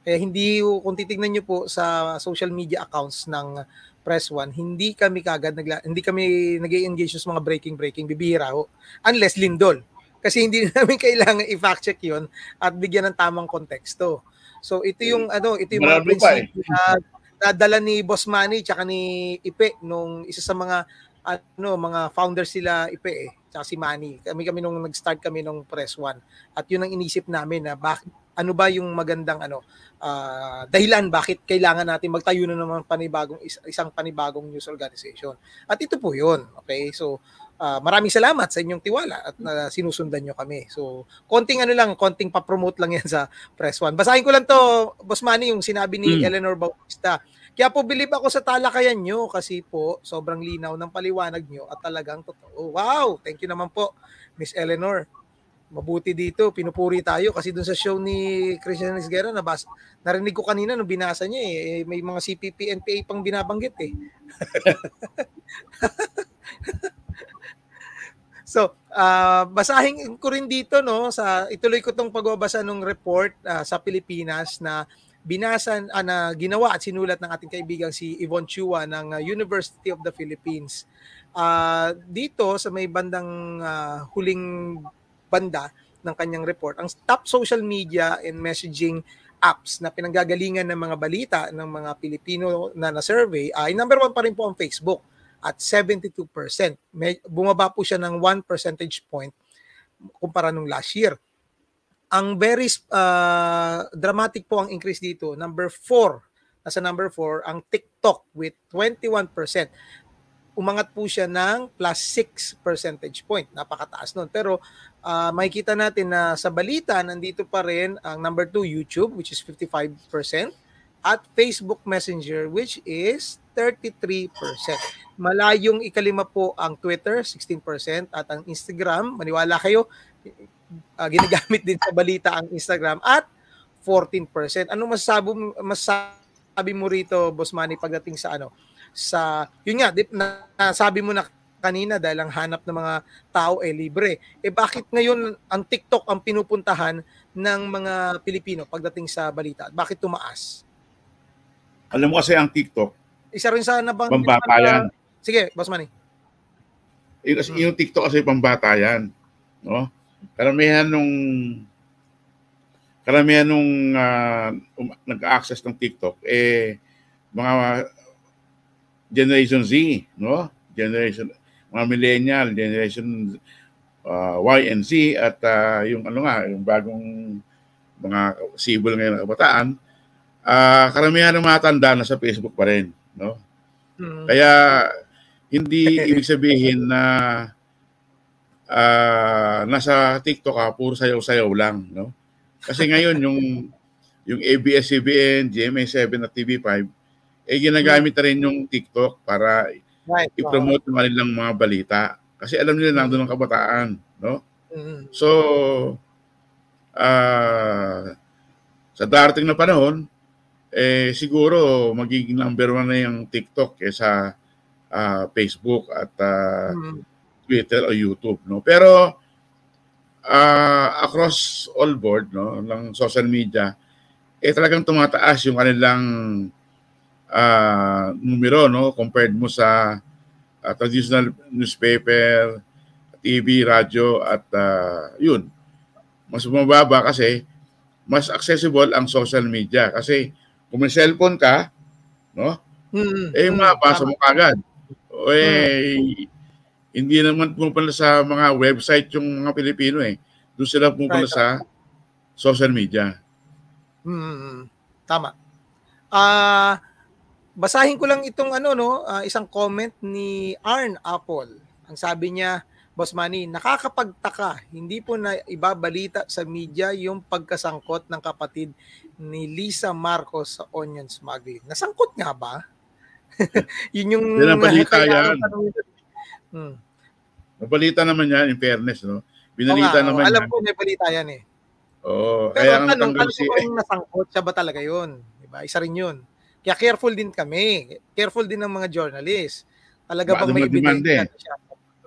Kaya hindi kung titingnan niyo po sa social media accounts ng press 1, hindi kami kagad nagla, hindi kami nag-engage sa mga breaking breaking bibihira ho unless Lindol kasi hindi [laughs] namin kailangan i-fact check 'yon at bigyan ng tamang konteksto. So ito yung ano, ito yung mga eh. prinsipyo na nadala ni Boss Manny tsaka ni Ipe nung isa sa mga ano mga founders sila Ipe eh tsaka si Manny. Kami kami nung nag-start kami nung Press One. At yun ang inisip namin na bakit ano ba yung magandang ano uh, dahilan bakit kailangan natin magtayo na naman panibagong isang panibagong news organization. At ito po 'yun. Okay? So uh, maraming salamat sa inyong tiwala at uh, sinusundan nyo kami. So, konting ano lang, konting pa-promote lang yan sa Press One. Basahin ko lang to, Boss Manny, yung sinabi ni mm. Eleanor Bautista. Kaya po believe ako sa talakayan nyo kasi po sobrang linaw ng paliwanag nyo at talagang totoo. Wow! Thank you naman po, Miss Eleanor. Mabuti dito, pinupuri tayo kasi dun sa show ni Christian Esguerra, nabas, narinig ko kanina nung binasa niya eh, eh may mga CPP, NPA pang binabanggit eh. [laughs] So, uh, basahin ko rin dito no sa ituloy ko tong pagbabasa ng report uh, sa Pilipinas na binasan uh, na ginawa at sinulat ng ating kaibigang si Yvonne Chua ng uh, University of the Philippines. Uh, dito sa may bandang uh, huling banda ng kanyang report, ang top social media and messaging apps na pinanggagalingan ng mga balita ng mga Pilipino na na-survey ay number one pa rin po ang Facebook at 72%. May, bumaba po siya ng 1 percentage point kumpara nung last year. Ang very uh, dramatic po ang increase dito. Number 4, nasa number 4, ang TikTok with 21%. Umangat po siya ng plus 6 percentage point. Napakataas nun. Pero uh, makikita natin na sa balita, nandito pa rin ang number 2, YouTube, which is 55%, at Facebook Messenger, which is 33%. Malayong ikalima po ang Twitter, 16%, at ang Instagram, maniwala kayo, uh, ginagamit din sa balita ang Instagram, at 14%. Ano masasabi, masasabi mo rito, Boss Manny, pagdating sa ano? Sa, yun nga, dip, na, sabi mo na kanina dahil ang hanap ng mga tao ay eh, libre. Eh bakit ngayon ang TikTok ang pinupuntahan ng mga Pilipino pagdating sa balita? Bakit tumaas? Alam mo kasi ang TikTok, isa rin sa nabang... Pambata yan. Sige, Boss Manny. Yung, kasi, yung TikTok kasi pambata yan. No? Karamihan nung karamihan nung uh, um, nag-access ng TikTok eh mga Generation Z, no? Generation mga millennial, generation uh, Y and Z at uh, yung ano nga, yung bagong mga sibol ngayon ng kabataan, uh, karamihan ng mga tanda na sa Facebook pa rin, no? Hmm. Kaya hindi ibig sabihin na uh, nasa TikTok ka, puro sayaw-sayaw lang, no? Kasi ngayon yung yung ABS-CBN, GMA7 at TV5, eh ginagamit na rin yung TikTok para right. i-promote ng kanilang mga balita. Kasi alam nila nandun ang kabataan, no? Mm-hmm. So, uh, sa darating na panahon, eh siguro magiging number one na yung TikTok kaysa uh, Facebook at uh, mm-hmm. Twitter o YouTube, no? Pero uh, across all board no ng social media eh talagang tumataas yung kanilang uh, numero no compared mo sa uh, traditional newspaper, TV, radyo at uh, yun. Mas mababa kasi mas accessible ang social media kasi kung may cellphone ka, no? Mm, eh mabasa mo kagad. O eh mm hindi naman pumupunta sa mga website yung mga Pilipino eh. Doon sila pumupunta right. sa social media. Hmm, tama. Ah, uh, basahin ko lang itong ano no, uh, isang comment ni Arn Apple. Ang sabi niya, Boss Manny, nakakapagtaka, hindi po na ibabalita sa media yung pagkasangkot ng kapatid ni Lisa Marcos sa onion smuggling. Nasangkot nga ba? [laughs] yun yung... Yan ang balita yan. Hmm. Nabalita naman yan, in fairness, no? Binalita nga, naman Alam yan. ko may balita yan eh. Oo. Pero kaya tanong, tanong si... kung nasangkot siya ba talaga yun? Diba? Isa rin yun. Kaya careful din kami. Careful din ng mga journalists. Talaga bang may ebidensya siya?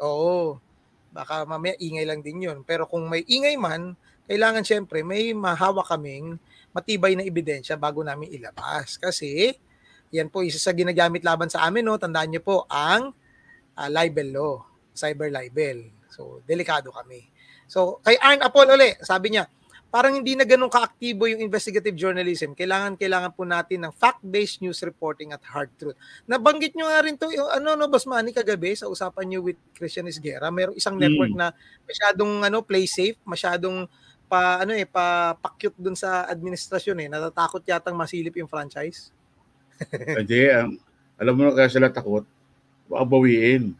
Oo. Baka mamaya ingay lang din yun. Pero kung may ingay man, kailangan syempre may mahawa kaming matibay na ebidensya bago namin ilabas. Kasi yan po isa sa ginagamit laban sa amin. No? Tandaan niyo po ang uh, libel law cyber libel. So, delikado kami. So, kay Arn Apol uli, sabi niya, parang hindi na ganun kaaktibo yung investigative journalism. Kailangan kailangan po natin ng fact-based news reporting at hard truth. Nabanggit nyo nga rin to, yung, ano no Boss Manny kagabi sa usapan niyo with Christian Isguera, mayroong isang network mm. na masyadong ano play safe, masyadong pa ano eh pa pakyut dun sa administrasyon eh. Natatakot yatang masilip yung franchise. [laughs] Hindi, um, alam mo na kaya sila takot, baka bawiin.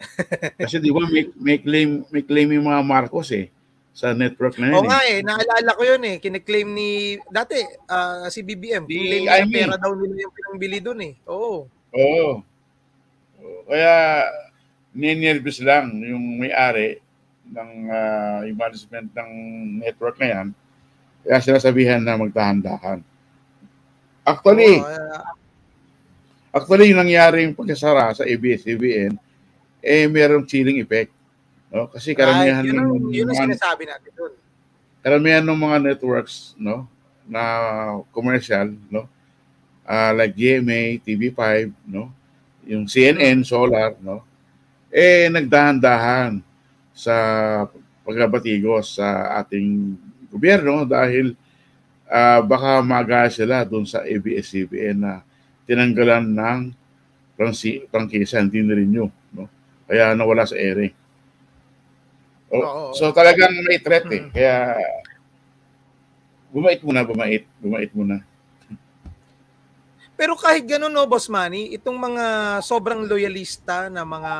[laughs] Kasi di ba may, may claim may claim yung mga Marcos eh sa network na yun. Oo eh. nga eh, naalala ko yun eh. Kine-claim ni dati uh, si BBM, di, claim niya pera daw nila yung pinangbili doon eh. Oo. Oo. Kaya ninervous lang yung may-ari ng uh, management ng network na yan. Kaya sila sabihan na magdahan-dahan. Actually, oh, uh, actually yung nangyari yung pagkasara sa ABS-CBN, eh merong chilling effect. No? Kasi karamihan Ay, yun, ng, yun ang sinasabi natin doon. Karamihan ng mga networks no na commercial no uh, like GMA, TV5, no yung CNN, Solar, no eh nagdahan-dahan sa pagbabatigos sa ating gobyerno dahil uh, baka maga sila doon sa ABS-CBN na tinanggalan ng prangkisa, hindi na rin nyo. No? Kaya nawala sa ere. Oh, Oo. So talagang may threat eh. Hmm. Kaya bumait muna, bumait. Bumait muna. Pero kahit gano'n, no, Boss Manny, itong mga sobrang loyalista na mga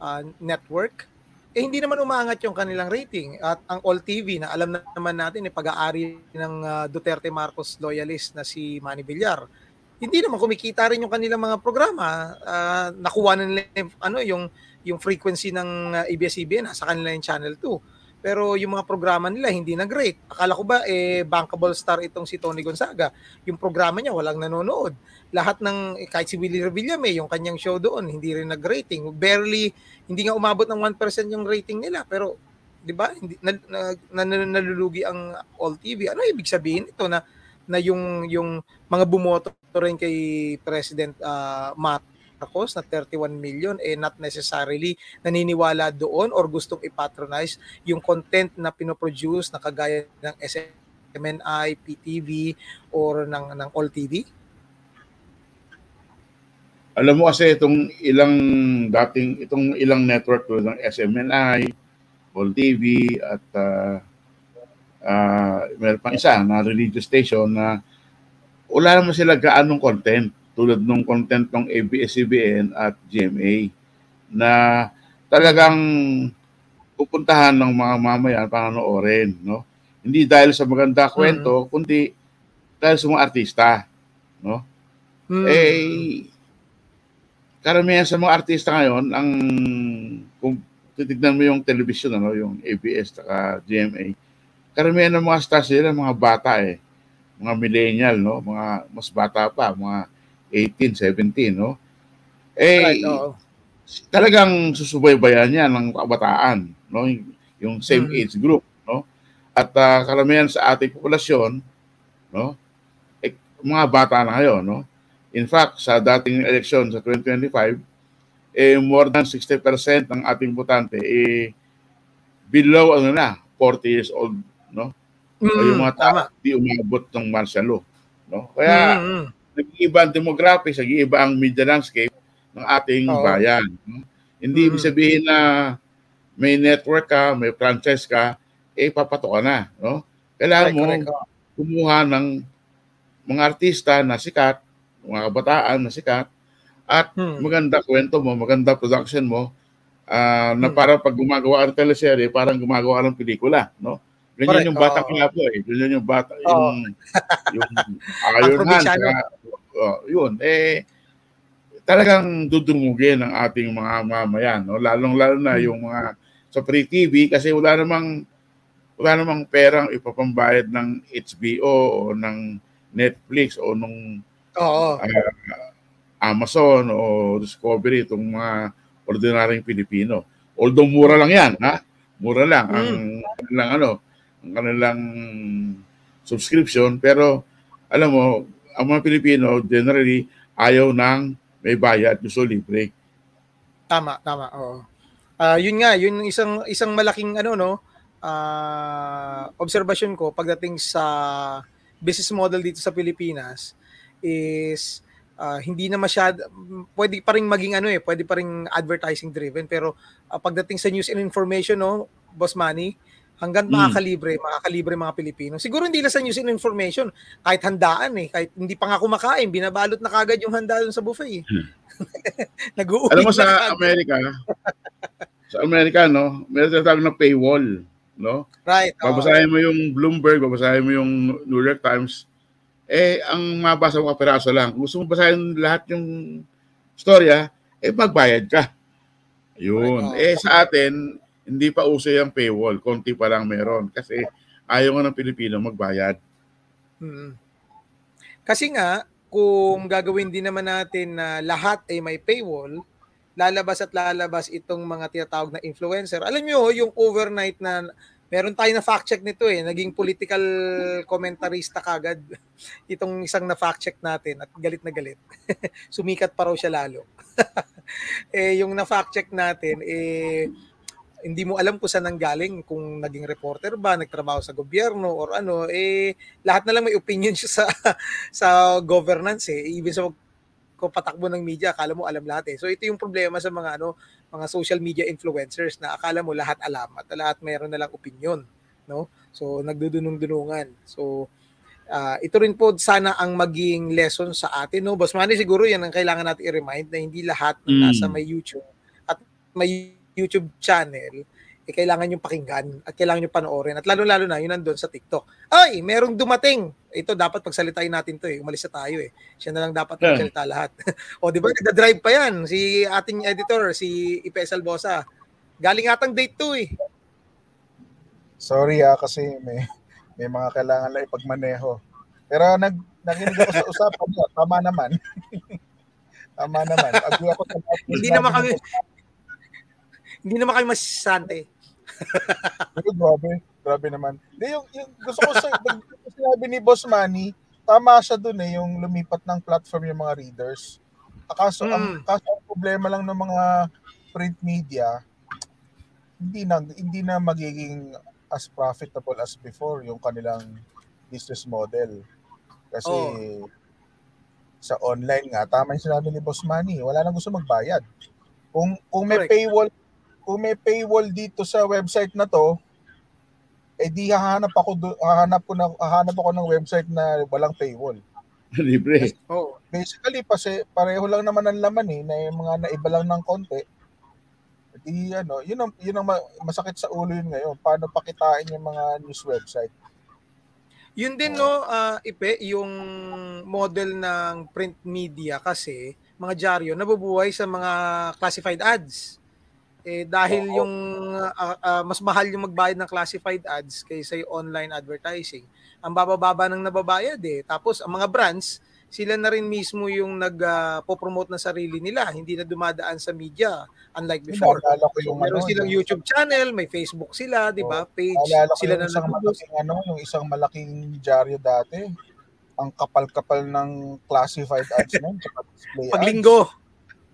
uh, network, eh hindi naman umaangat yung kanilang rating. At ang All TV na alam na naman natin, eh, pag-aari ng uh, Duterte Marcos loyalist na si Manny Villar, hindi naman kumikita rin yung kanilang mga programa. Uh, nakuha na nila ano, yung, yung frequency ng uh, ABS-CBN sa kanila yung Channel 2. Pero yung mga programa nila hindi na great. Akala ko ba eh bankable star itong si Tony Gonzaga. Yung programa niya walang nanonood. Lahat ng eh, kahit si Willie Revillame yung kanyang show doon hindi rin nag-rating. Barely hindi nga umabot ng 1% yung rating nila pero 'di ba? Hindi na, na, na, nalulugi ang All TV. Ano ibig sabihin ito na na yung yung mga bumoto rin kay President uh, Matt Marcos na 31 million eh not necessarily naniniwala doon or gustong ipatronize yung content na pinoproduce na kagaya ng SMNI, PTV or ng ng All TV? Alam mo kasi itong ilang dating itong ilang network to ng SMNI, All TV at uh, uh, meron pang isa na religious station na wala naman sila gaanong content tulad ng content ng ABS-CBN at GMA na talagang pupuntahan ng mga mamayan para panonoorin, no? Hindi dahil sa maganda kwento, mm. kundi dahil sa mga artista, no? Mm. Eh karamihan sa mga artista ngayon ang kung titignan mo yung television ano, yung ABS at GMA, karamihan ng mga stars nila mga bata eh. Mga millennial, no? Mga mas bata pa, mga 18, 17, no? Eh, right, oh. talagang susubaybayan niya ng kabataan, no? Yung same mm-hmm. age group, no? At uh, karamihan sa ating populasyon, no? Eh, mga bata na ngayon, no? In fact, sa dating eleksyon sa 2025, eh, more than 60% ng ating botante eh, below ano na, 40 years old, no? Mm, o yung mga tao, di umabot ng martial law, no? Kaya, mm-hmm nag-iiba ang demographics, nag-iiba ang media landscape ng ating Oo. bayan. Hindi mm-hmm. sabihin na may network ka, may franchise ka, eh papato ka na. No? Kailangan mo kumuha ng mga artista na sikat, mga kabataan na sikat, at hmm. maganda kwento mo, maganda production mo, uh, na hmm. para pag gumagawa ng teleserye, parang gumagawa ng pelikula. No? Ganyan Correct. yung bata oh. po eh. Ganyan yung bata, oh. yung, yung [laughs] Iron Hand. Oh, yun, eh, talagang dudumugin ang ating mga mamayan. No? Lalong-lalo na hmm. yung mga sa free TV kasi wala namang wala namang perang ipapambayad ng HBO o ng Netflix o nung Oo. Uh, Amazon o Discovery itong mga ordinaryong Pilipino. Although mura lang 'yan, ha? Mura lang ang mm. lang ano, ang kanilang subscription pero alam mo ang mga Pilipino generally ayaw ng may bayad gusto libre. Tama tama oo. Uh, yun nga yun isang isang malaking ano no? Uh, observation ko pagdating sa business model dito sa Pilipinas is uh, hindi na masyad pwede pa ring maging ano eh pwede pa ring advertising driven. Pero uh, pagdating sa news and information no boss money hanggang mm. makakalibre, makakalibre mga Pilipino. Siguro hindi na sa news and information, kahit handaan eh, kahit hindi pa nga kumakain, binabalot na kagad yung handa dun sa buffet eh. Hmm. [laughs] Nag-uuwi Alam mo sa kagad. Amerika, sa Amerika, no, meron tinatawag na paywall, no? Right. Babasahin mo yung Bloomberg, babasahin mo yung New York Times, eh, ang mabasa mo kapiraso lang. Gusto mo basahin lahat yung storya, eh, magbayad ka. Yun. Right, oh. Eh, sa atin, hindi pa uso yung paywall. Konti pa lang meron. Kasi ayaw nga ng Pilipino magbayad. Hmm. Kasi nga, kung gagawin din naman natin na lahat ay may paywall, lalabas at lalabas itong mga tinatawag na influencer. Alam nyo, yung overnight na meron tayo na fact check nito eh, naging political commentarista kagad [laughs] itong isang na fact check natin at galit na galit. [laughs] Sumikat pa raw siya lalo. [laughs] eh yung na fact check natin eh hindi mo alam kung saan nanggaling, kung naging reporter ba, nagtrabaho sa gobyerno or ano, eh lahat na lang may opinion [laughs] siya sa sa governance eh. Even sa kung patakbo ng media, akala mo alam lahat eh. So ito yung problema sa mga ano, mga social media influencers na akala mo lahat alam at lahat meron na lang opinion, no? So nagdudunong-dunungan. So uh, ito rin po sana ang maging lesson sa atin, no? Boss Manny, siguro yan ang kailangan natin i-remind na hindi lahat na nasa mm. may YouTube at may YouTube channel, eh, kailangan yung pakinggan at kailangan yung panoorin. At lalo-lalo na, yun nandun sa TikTok. Ay, merong dumating. Ito, dapat pagsalitain natin to eh. Umalis na tayo eh. Siya na lang dapat yeah. magsalita lahat. [laughs] o, di ba? Nagda-drive pa yan. Si ating editor, si Ipe Salbosa. Galing atang date to eh. Sorry ah, kasi may, may mga kailangan lang ipagmaneho. Pero nag, nakinig ako sa [laughs] usapan niya. Tama naman. [laughs] Tama naman. Agree ako sa Hindi naman kami, hindi naman kayo masisante. Pero grabe, grabe naman. Hindi, yung, yung gusto ko sa sinabi ni Boss Manny, tama siya dun eh, yung lumipat ng platform yung mga readers. Akaso, mm. ang, kaso ang problema lang ng mga print media, hindi na hindi na magiging as profitable as before yung kanilang business model. Kasi Oo. sa online nga, tama yung sinabi ni Boss Manny, wala nang gusto magbayad. Kung kung may Correct. paywall, kung may paywall dito sa website na to, eh di hahanap ako do- hahanap ko na hahanap ako ng website na walang paywall. [laughs] Libre. Oo. Basically kasi pareho lang naman ang laman eh, na yung mga naiba lang ng konti. Di ano, yun ang yun ang ma- masakit sa ulo yun ngayon. Paano pakitain yung mga news website? Yun din no, ah, Ipe, yung model ng print media kasi mga dyaryo nabubuhay sa mga classified ads. Eh dahil Oo. yung ah, ah, mas mahal yung magbayad ng classified ads kaysa yung online advertising. Ang babababa ng nababayad eh. Tapos ang mga brands, sila na rin mismo yung nag-promote ng sarili nila, hindi na dumadaan sa media unlike before. Naalala ko So, yung meron ano, silang yung- YouTube channel, may Facebook sila, 'di ba? Page, ko sila yung na isang malaking ano, yung isang malaking dyaryo dati. Ang kapal-kapal ng classified ads nun. Paglinggo.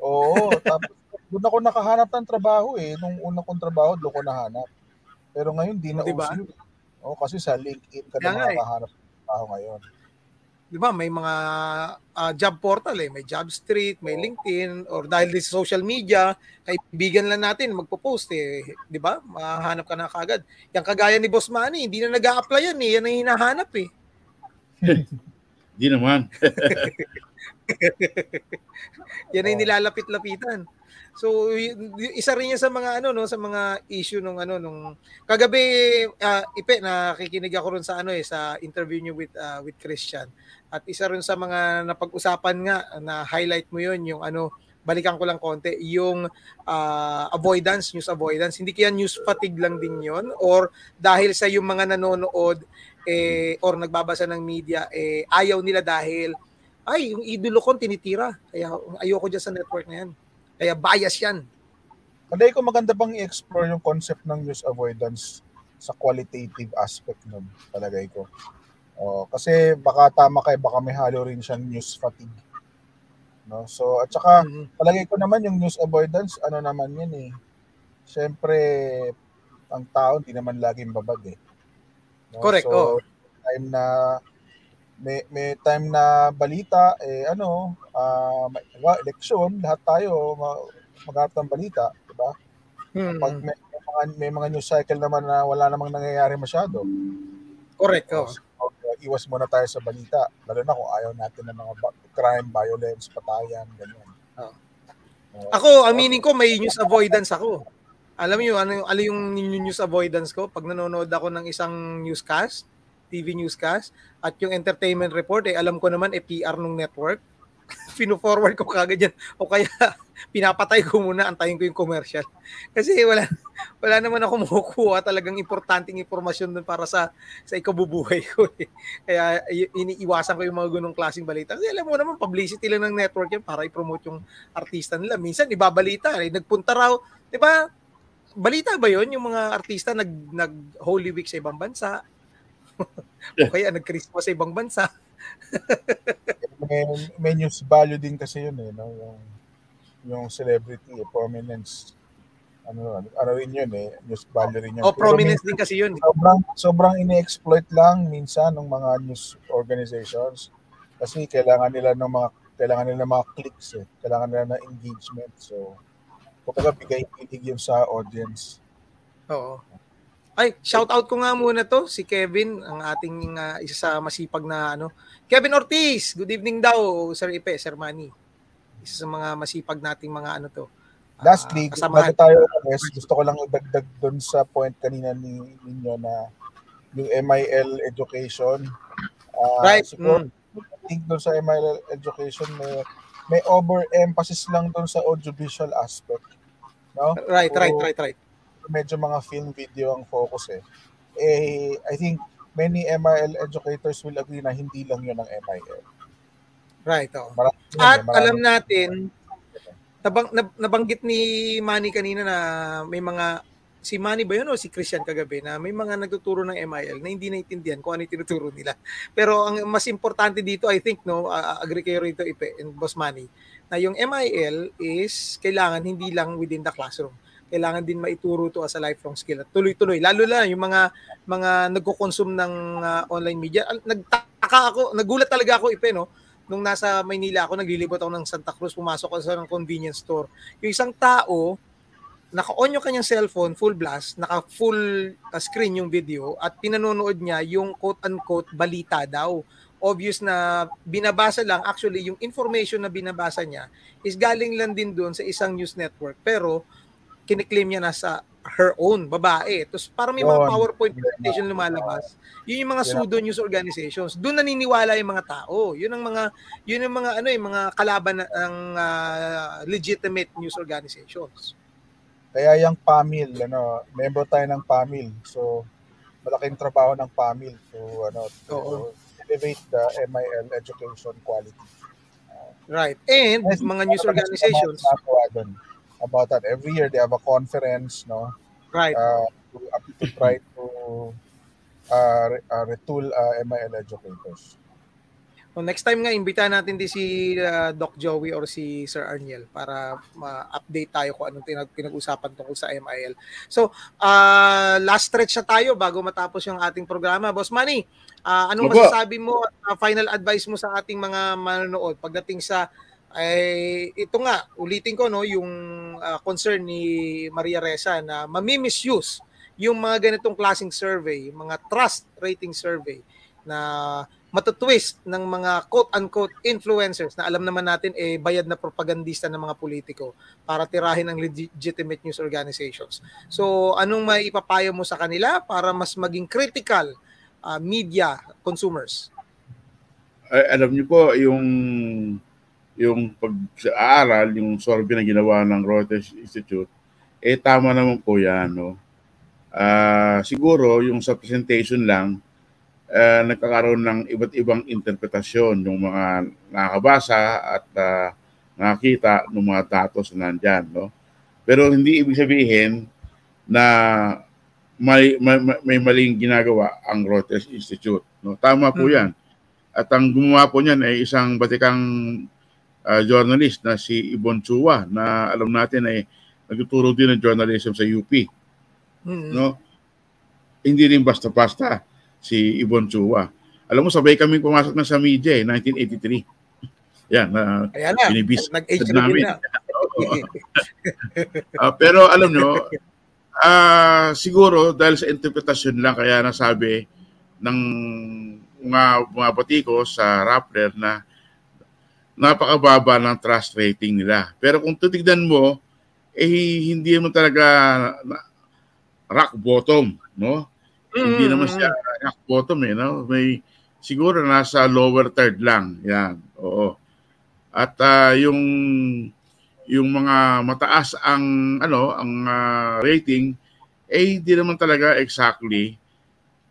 Oo, tapos doon ako nakahanap ng trabaho eh. Nung una kong trabaho, doon ko nahanap. Pero ngayon, di na Di ba? uso. Oo, kasi sa LinkedIn ka Kaya na eh. makakahanap ng trabaho ngayon. 'di ba may mga ah, job portal eh, may Job Street, may Oo. LinkedIn or dahil sa social media, kaibigan lang natin magpo-post eh, 'di ba? Mahanap ka na kagad. Yang kagaya ni Boss Manny, hindi na nag-a-apply yan eh, yan ang hinahanap eh. [laughs] Di naman. [laughs] [laughs] Yan ay nilalapit-lapitan. So isa rin yan sa mga ano no sa mga issue nung ano nung kagabi ah, ipe nakikinig ako ron sa ano eh sa interview niyo with ah, with Christian. At isa rin sa mga napag-usapan nga na highlight mo yon yung ano balikan ko lang konti yung ah, avoidance news avoidance hindi kaya news fatigue lang din yon or dahil sa yung mga nanonood eh or nagbabasa ng media eh ayaw nila dahil ay yung idolo ko tinitira kaya ayoko diyan sa network na yan kaya bias yan Kalay ko maganda bang i-explore yung concept ng news avoidance sa qualitative aspect nun, palagay ko. Oh, kasi baka tama kay baka may halo rin siyang news fatigue. No? So at saka Mhm. palagay ko naman yung news avoidance, ano naman yan eh. Siyempre, ang tao hindi naman laging babag eh. No? Correct, So, oh. time na may, may time na balita, eh ano, ah may, eleksyon, lahat tayo ma- magharap ng balita, di ba? Hmm. Pag may, may mga, may mga news cycle naman na wala namang nangyayari masyado, Correct. Oh. so, iwas muna tayo sa balita. Lalo na kung ayaw natin ng mga crime, violence, patayan, ganyan. Oh. Ako, aminin ko, may news avoidance ako. Alam niyo ano, yung- ano yung news avoidance ko? Pag nanonood ako ng isang newscast, TV newscast, at yung entertainment report, eh, alam ko naman, eh, PR nung network. [laughs] Pino-forward ko kagad yan. O kaya, [laughs] pinapatay ko muna, antayin ko yung commercial. Kasi wala, wala naman ako makukuha talagang importanteng impormasyon dun para sa sa ikabubuhay ko. Eh. Kaya iniiwasan ko yung mga ganong klaseng balita. Kasi alam mo naman, publicity lang ng network yan para i-promote yung artista nila. Minsan, ibabalita. Eh. Nagpunta raw, di ba? Balita ba yon yung mga artista nag, nag Holy Week sa ibang bansa? O kaya nag-Christmas sa ibang bansa? [laughs] may, may news value din kasi yun eh, no? Yung, yung celebrity, eh, prominence. Ano, ano rin yun eh, news value rin yun. O Pero prominence din kasi yun. Sobrang, sobrang ini-exploit lang minsan ng mga news organizations kasi kailangan nila ng mga kailangan nila ng mga clicks eh. Kailangan nila ng engagement. So, kumbaga bigay kilig yun sa audience. Oo. Ay, shout out ko nga muna to si Kevin, ang ating ah, isa sa masipag na ano. Kevin Ortiz, good evening daw, Sir Ipe, Sir Manny. Isa sa mga masipag nating mga ano to. ah, Lastly, kasamahan. bago tayo umalis, gusto ko lang idagdag doon sa point kanina ni ninyo na yung MIL education. Ah, Right. Siguro, mm. I think doon sa MIL education may may overemphasis lang doon sa audiovisual aspect. No? Right, right, So, right, right. Medyo mga film video ang focus eh. Eh, I think many MIL educators will agree na hindi lang yun ang MIL. Right, oh. Marami yun At eh, marami. alam natin, nabang, nab- nabanggit ni Manny kanina na may mga si Manny ba yun o si Christian kagabi na may mga nagtuturo ng MIL na hindi naintindihan kung ano yung tinuturo nila. [laughs] Pero ang mas importante dito, I think, no, uh, agree kayo rito, Ipe, and Boss Manny, na yung MIL is kailangan hindi lang within the classroom. Kailangan din maituro to as a lifelong skill at tuloy-tuloy. Lalo na yung mga mga nagko-consume ng uh, online media. Nagtaka ako, nagulat talaga ako, Ipe, no? Nung nasa Maynila ako, naglilibot ako ng Santa Cruz, pumasok ako sa ng convenience store. Yung isang tao, naka-on yung kanyang cellphone, full blast, naka-full uh, screen yung video at pinanonood niya yung quote-unquote balita daw. Obvious na binabasa lang, actually yung information na binabasa niya is galing lang din doon sa isang news network pero kiniklaim niya na sa her own babae. Tapos para may mga PowerPoint presentation lumalabas, yun yung mga pseudo news organizations. Doon naniniwala yung mga tao. Yun ang mga yun ang mga ano yung mga kalaban ng uh, legitimate news organizations. Kaya yung PAMIL, ano, member tayo ng PAMIL. So, malaking trabaho ng PAMIL to, ano, to Oo. elevate the MIL education quality. Uh, right. And yes, mga news organizations. About, about that. Every year, they have a conference, no? Right. Uh, to, to try to uh, uh, retool uh, MIL educators. So next time nga, imbitahan natin din si uh, Doc Joey or si Sir Arniel para ma-update tayo kung anong tinag- pinag-usapan tungkol sa MIL. So, uh, last stretch na tayo bago matapos yung ating programa. Boss Manny, uh, anong Opo. masasabi mo, uh, final advice mo sa ating mga manonood pagdating sa ay ito nga ulitin ko no yung uh, concern ni Maria Reza na mami-misuse yung mga ganitong klaseng survey, mga trust rating survey na matutwist ng mga quote-unquote influencers na alam naman natin eh bayad na propagandista ng mga politiko para tirahin ang legitimate news organizations. So anong may ipapayo mo sa kanila para mas maging critical uh, media consumers? Ay, alam niyo po yung yung pag-aaral, yung survey na ginawa ng Reuters Institute, eh tama naman po yan. No? Uh, siguro yung sa presentation lang, uh, nagkakaroon ng iba't ibang interpretasyon ng mga nakabasa at uh, nakakita ng mga datos na nandyan. No? Pero hindi ibig sabihin na may, may, may maling ginagawa ang Reuters Institute. No? Tama po hmm. yan. At ang gumawa po niyan ay isang batikang uh, journalist na si Ibon Chua na alam natin ay nagtuturo din ng journalism sa UP. Mm-hmm. No? Hindi rin basta-basta si Ibon Chua. Alam mo, sabay kami pumasok na sa media eh, 1983. [laughs] Yan, na Ayan na, binibis nag-age namin. Na. [laughs] uh, pero alam nyo, uh, siguro dahil sa interpretasyon lang kaya nasabi ng mga, mga batiko sa Rappler na napakababa ng trust rating nila. Pero kung titignan mo, eh hindi mo talaga rock bottom, no? Mm. Hindi naman siya rock bottom eh, no? May siguro nasa lower third lang. Yan. Oo. At uh, yung yung mga mataas ang ano, ang uh, rating eh hindi naman talaga exactly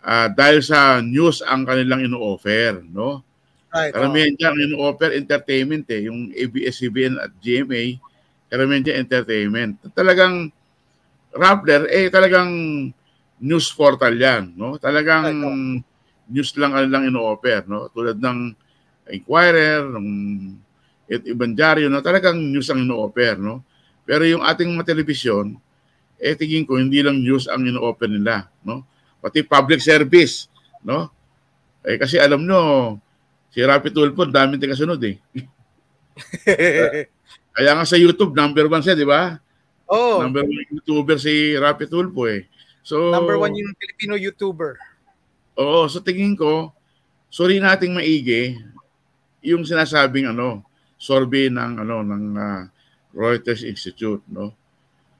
uh, dahil sa news ang kanilang ino-offer, no? Right. Karamihan oh. dyan, ino-offer entertainment eh, yung ABS-CBN at GMA, karamihan dyan entertainment. Talagang Rappler, eh talagang news portal yan, no? Talagang news lang ano lang ino-offer, no? Tulad ng Inquirer, ng at ibang dyaryo na talagang news ang ino-offer, no? Pero yung ating mga telebisyon, eh tingin ko hindi lang news ang ino-offer nila, no? Pati public service, no? Eh kasi alam nyo, si Rapi Tulfo, daming kasunod eh. [laughs] Kaya nga sa YouTube, number one siya, di ba? Oh. Number one YouTuber si Rapi Tulfo eh. So, Number one yung Filipino YouTuber. Oo, so tingin ko, sorry nating maigi yung sinasabing ano, survey ng ano ng uh, Reuters Institute, no.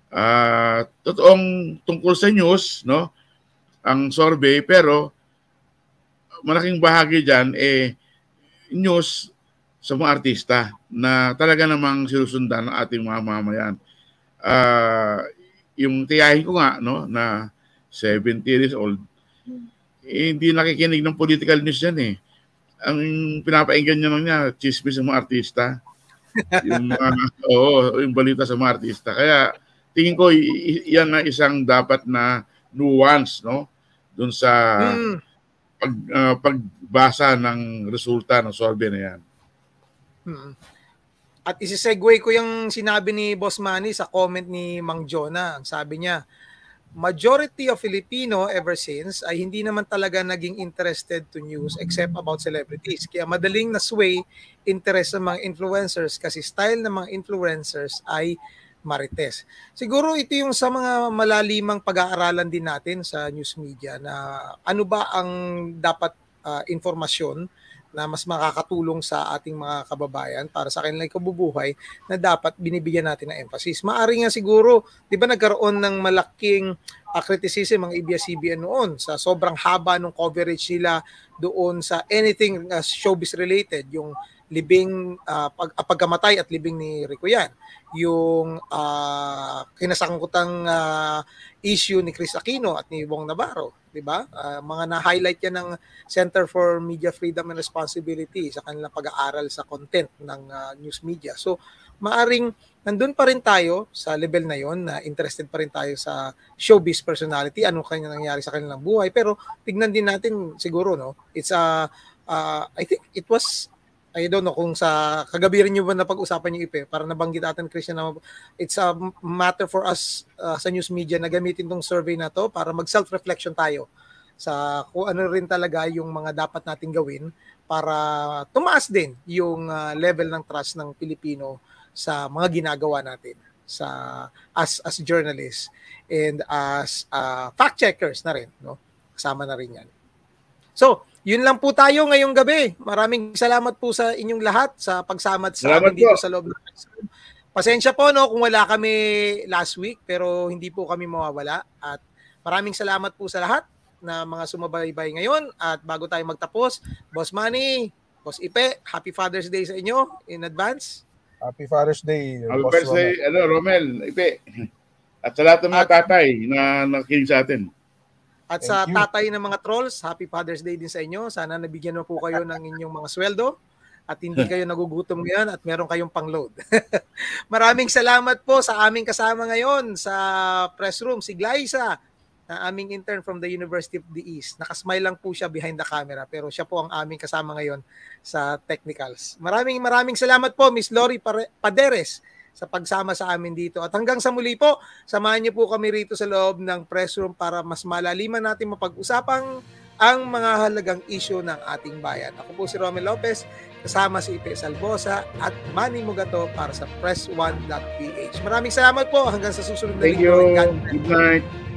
Ah, uh, totoong tungkol sa news, no, ang survey pero malaking bahagi diyan eh news sa mga artista na talaga namang sinusundan ng ating mga mamayan. Uh, yung tiyahin ko nga no na 70 years old, eh, hindi nakikinig ng political news yan eh. Ang pinapainggan niya lang niya, chismis ng mga artista. yung mga, [laughs] oo, yung balita sa mga artista. Kaya tingin ko yan na isang dapat na nuance no doon sa Mm. Pag, ah, pagbasa ng resulta ng survey na yan. Mm. At isisegue ko yung sinabi ni Boss Manny sa comment ni Mang Jonah. Ang sabi niya, majority of Filipino ever since ay hindi naman talaga naging interested to news except about celebrities. Kaya madaling na-sway interest ng mga influencers kasi style ng mga influencers ay marites. Siguro ito yung sa mga malalimang pag-aaralan din natin sa news media na ano ba ang dapat ah, informasyon na mas makakatulong sa ating mga kababayan para sa kanilang kabubuhay na dapat binibigyan natin ng emphasis. Maari nga siguro, 'di ba nagkaroon ng malaking uh, criticism ang ABS-CBN noon sa sobrang haba ng coverage nila doon sa anything uh, showbiz related, yung libing uh, pag, uh, pagkamatay at libing ni Rico yan, yung uh, kinasangkutang uh, issue ni Chris Aquino at ni Wong Navarro, 'di ba? Uh, mga na-highlight yan ng Center for Media Freedom and Responsibility sa kanilang pag-aaral sa content ng uh, news media. So, maaring nandun pa rin tayo sa level na yon na interested pa rin tayo sa showbiz personality, ano kanya nangyari sa kanilang buhay. Pero tignan din natin siguro, no? It's a, uh, I think it was I don't know kung sa kagabi rin nyo ba na pag-usapan yung ipe para nabanggit natin Christian na it's a matter for us uh, sa news media na gamitin tong survey na to para mag self-reflection tayo sa kung ano rin talaga yung mga dapat nating gawin para tumaas din yung uh, level ng trust ng Pilipino sa mga ginagawa natin sa as as journalists and as uh, fact checkers na rin no? Kasama na rin yan. So yun lang po tayo ngayong gabi. Maraming salamat po sa inyong lahat sa pagsama sa Salamat amin dito po. sa loob ng Pasensya po no kung wala kami last week pero hindi po kami mawawala at maraming salamat po sa lahat na mga sumabaybay ngayon at bago tayo magtapos, Boss Manny, Boss Ipe, Happy Father's Day sa inyo in advance. Happy Father's Day. Happy Boss birthday, Romel. ano, Romel, Ipe. At sa lahat ng mga At- tatay na nakikinig sa atin. At sa Thank you. tatay ng mga trolls, Happy Father's Day din sa inyo. Sana nabigyan mo po kayo ng inyong mga sweldo at hindi [laughs] kayo nagugutom ngayon at meron kayong pang-load. [laughs] Maraming salamat po sa aming kasama ngayon sa press room, si Glyza, na aming intern from the University of the East. Nakasmile lang po siya behind the camera pero siya po ang aming kasama ngayon sa technicals. Maraming maraming salamat po Miss Lori Paderes sa pagsama sa amin dito. At hanggang sa muli po, samahan niyo po kami rito sa loob ng press room para mas malaliman natin mapag-usapang ang mga halagang issue ng ating bayan. Ako po si Romel Lopez, kasama si Ipe Salvosa at Manny Mugato para sa press1.ph. Maraming salamat po hanggang sa susunod na Thank linggo. you. God bless. Good night.